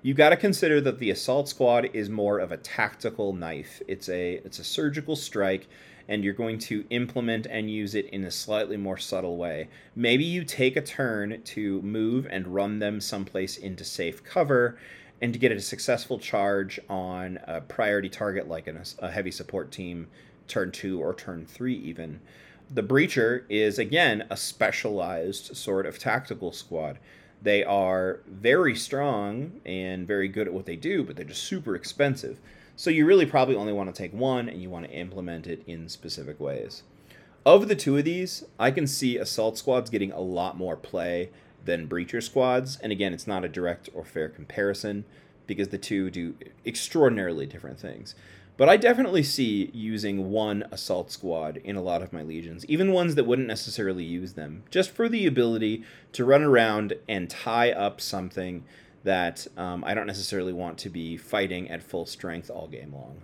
Speaker 1: you got to consider that the assault squad is more of a tactical knife. It's a it's a surgical strike and you're going to implement and use it in a slightly more subtle way. Maybe you take a turn to move and run them someplace into safe cover and to get a successful charge on a priority target like an, a heavy support team, turn two or turn three, even. The Breacher is, again, a specialized sort of tactical squad. They are very strong and very good at what they do, but they're just super expensive. So you really probably only want to take one and you want to implement it in specific ways. Of the two of these, I can see assault squads getting a lot more play than breacher squads. And again, it's not a direct or fair comparison because the two do extraordinarily different things. But I definitely see using one assault squad in a lot of my legions, even ones that wouldn't necessarily use them, just for the ability to run around and tie up something that um, I don't necessarily want to be fighting at full strength all game long.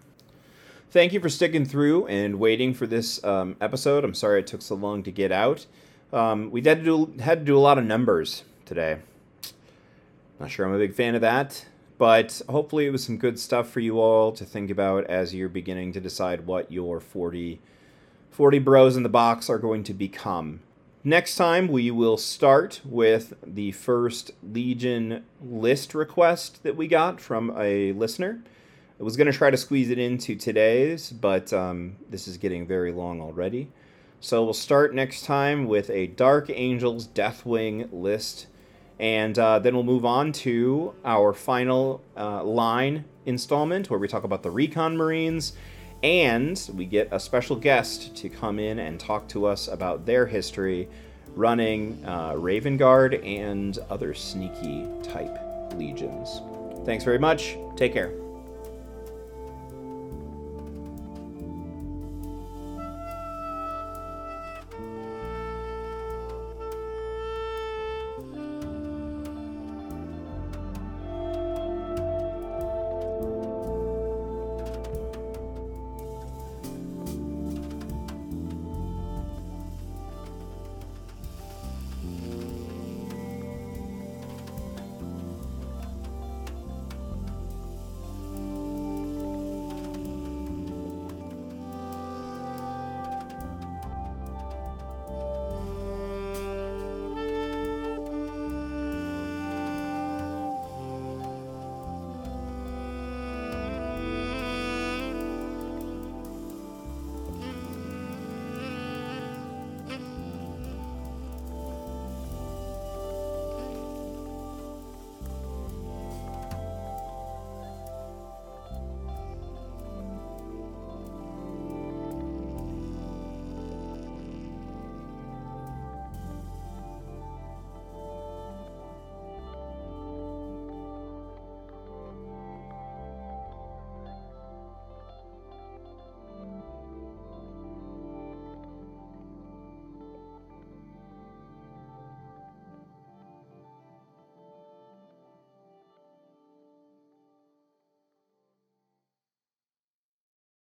Speaker 1: Thank you for sticking through and waiting for this um, episode. I'm sorry it took so long to get out. Um, we had to do had to do a lot of numbers today. Not sure I'm a big fan of that. But hopefully, it was some good stuff for you all to think about as you're beginning to decide what your 40, 40 bros in the box are going to become. Next time, we will start with the first Legion list request that we got from a listener. I was going to try to squeeze it into today's, but um, this is getting very long already. So we'll start next time with a Dark Angels Deathwing list and uh, then we'll move on to our final uh, line installment where we talk about the Recon Marines. And we get a special guest to come in and talk to us about their history running uh, Raven Guard and other sneaky type legions. Thanks very much. Take care.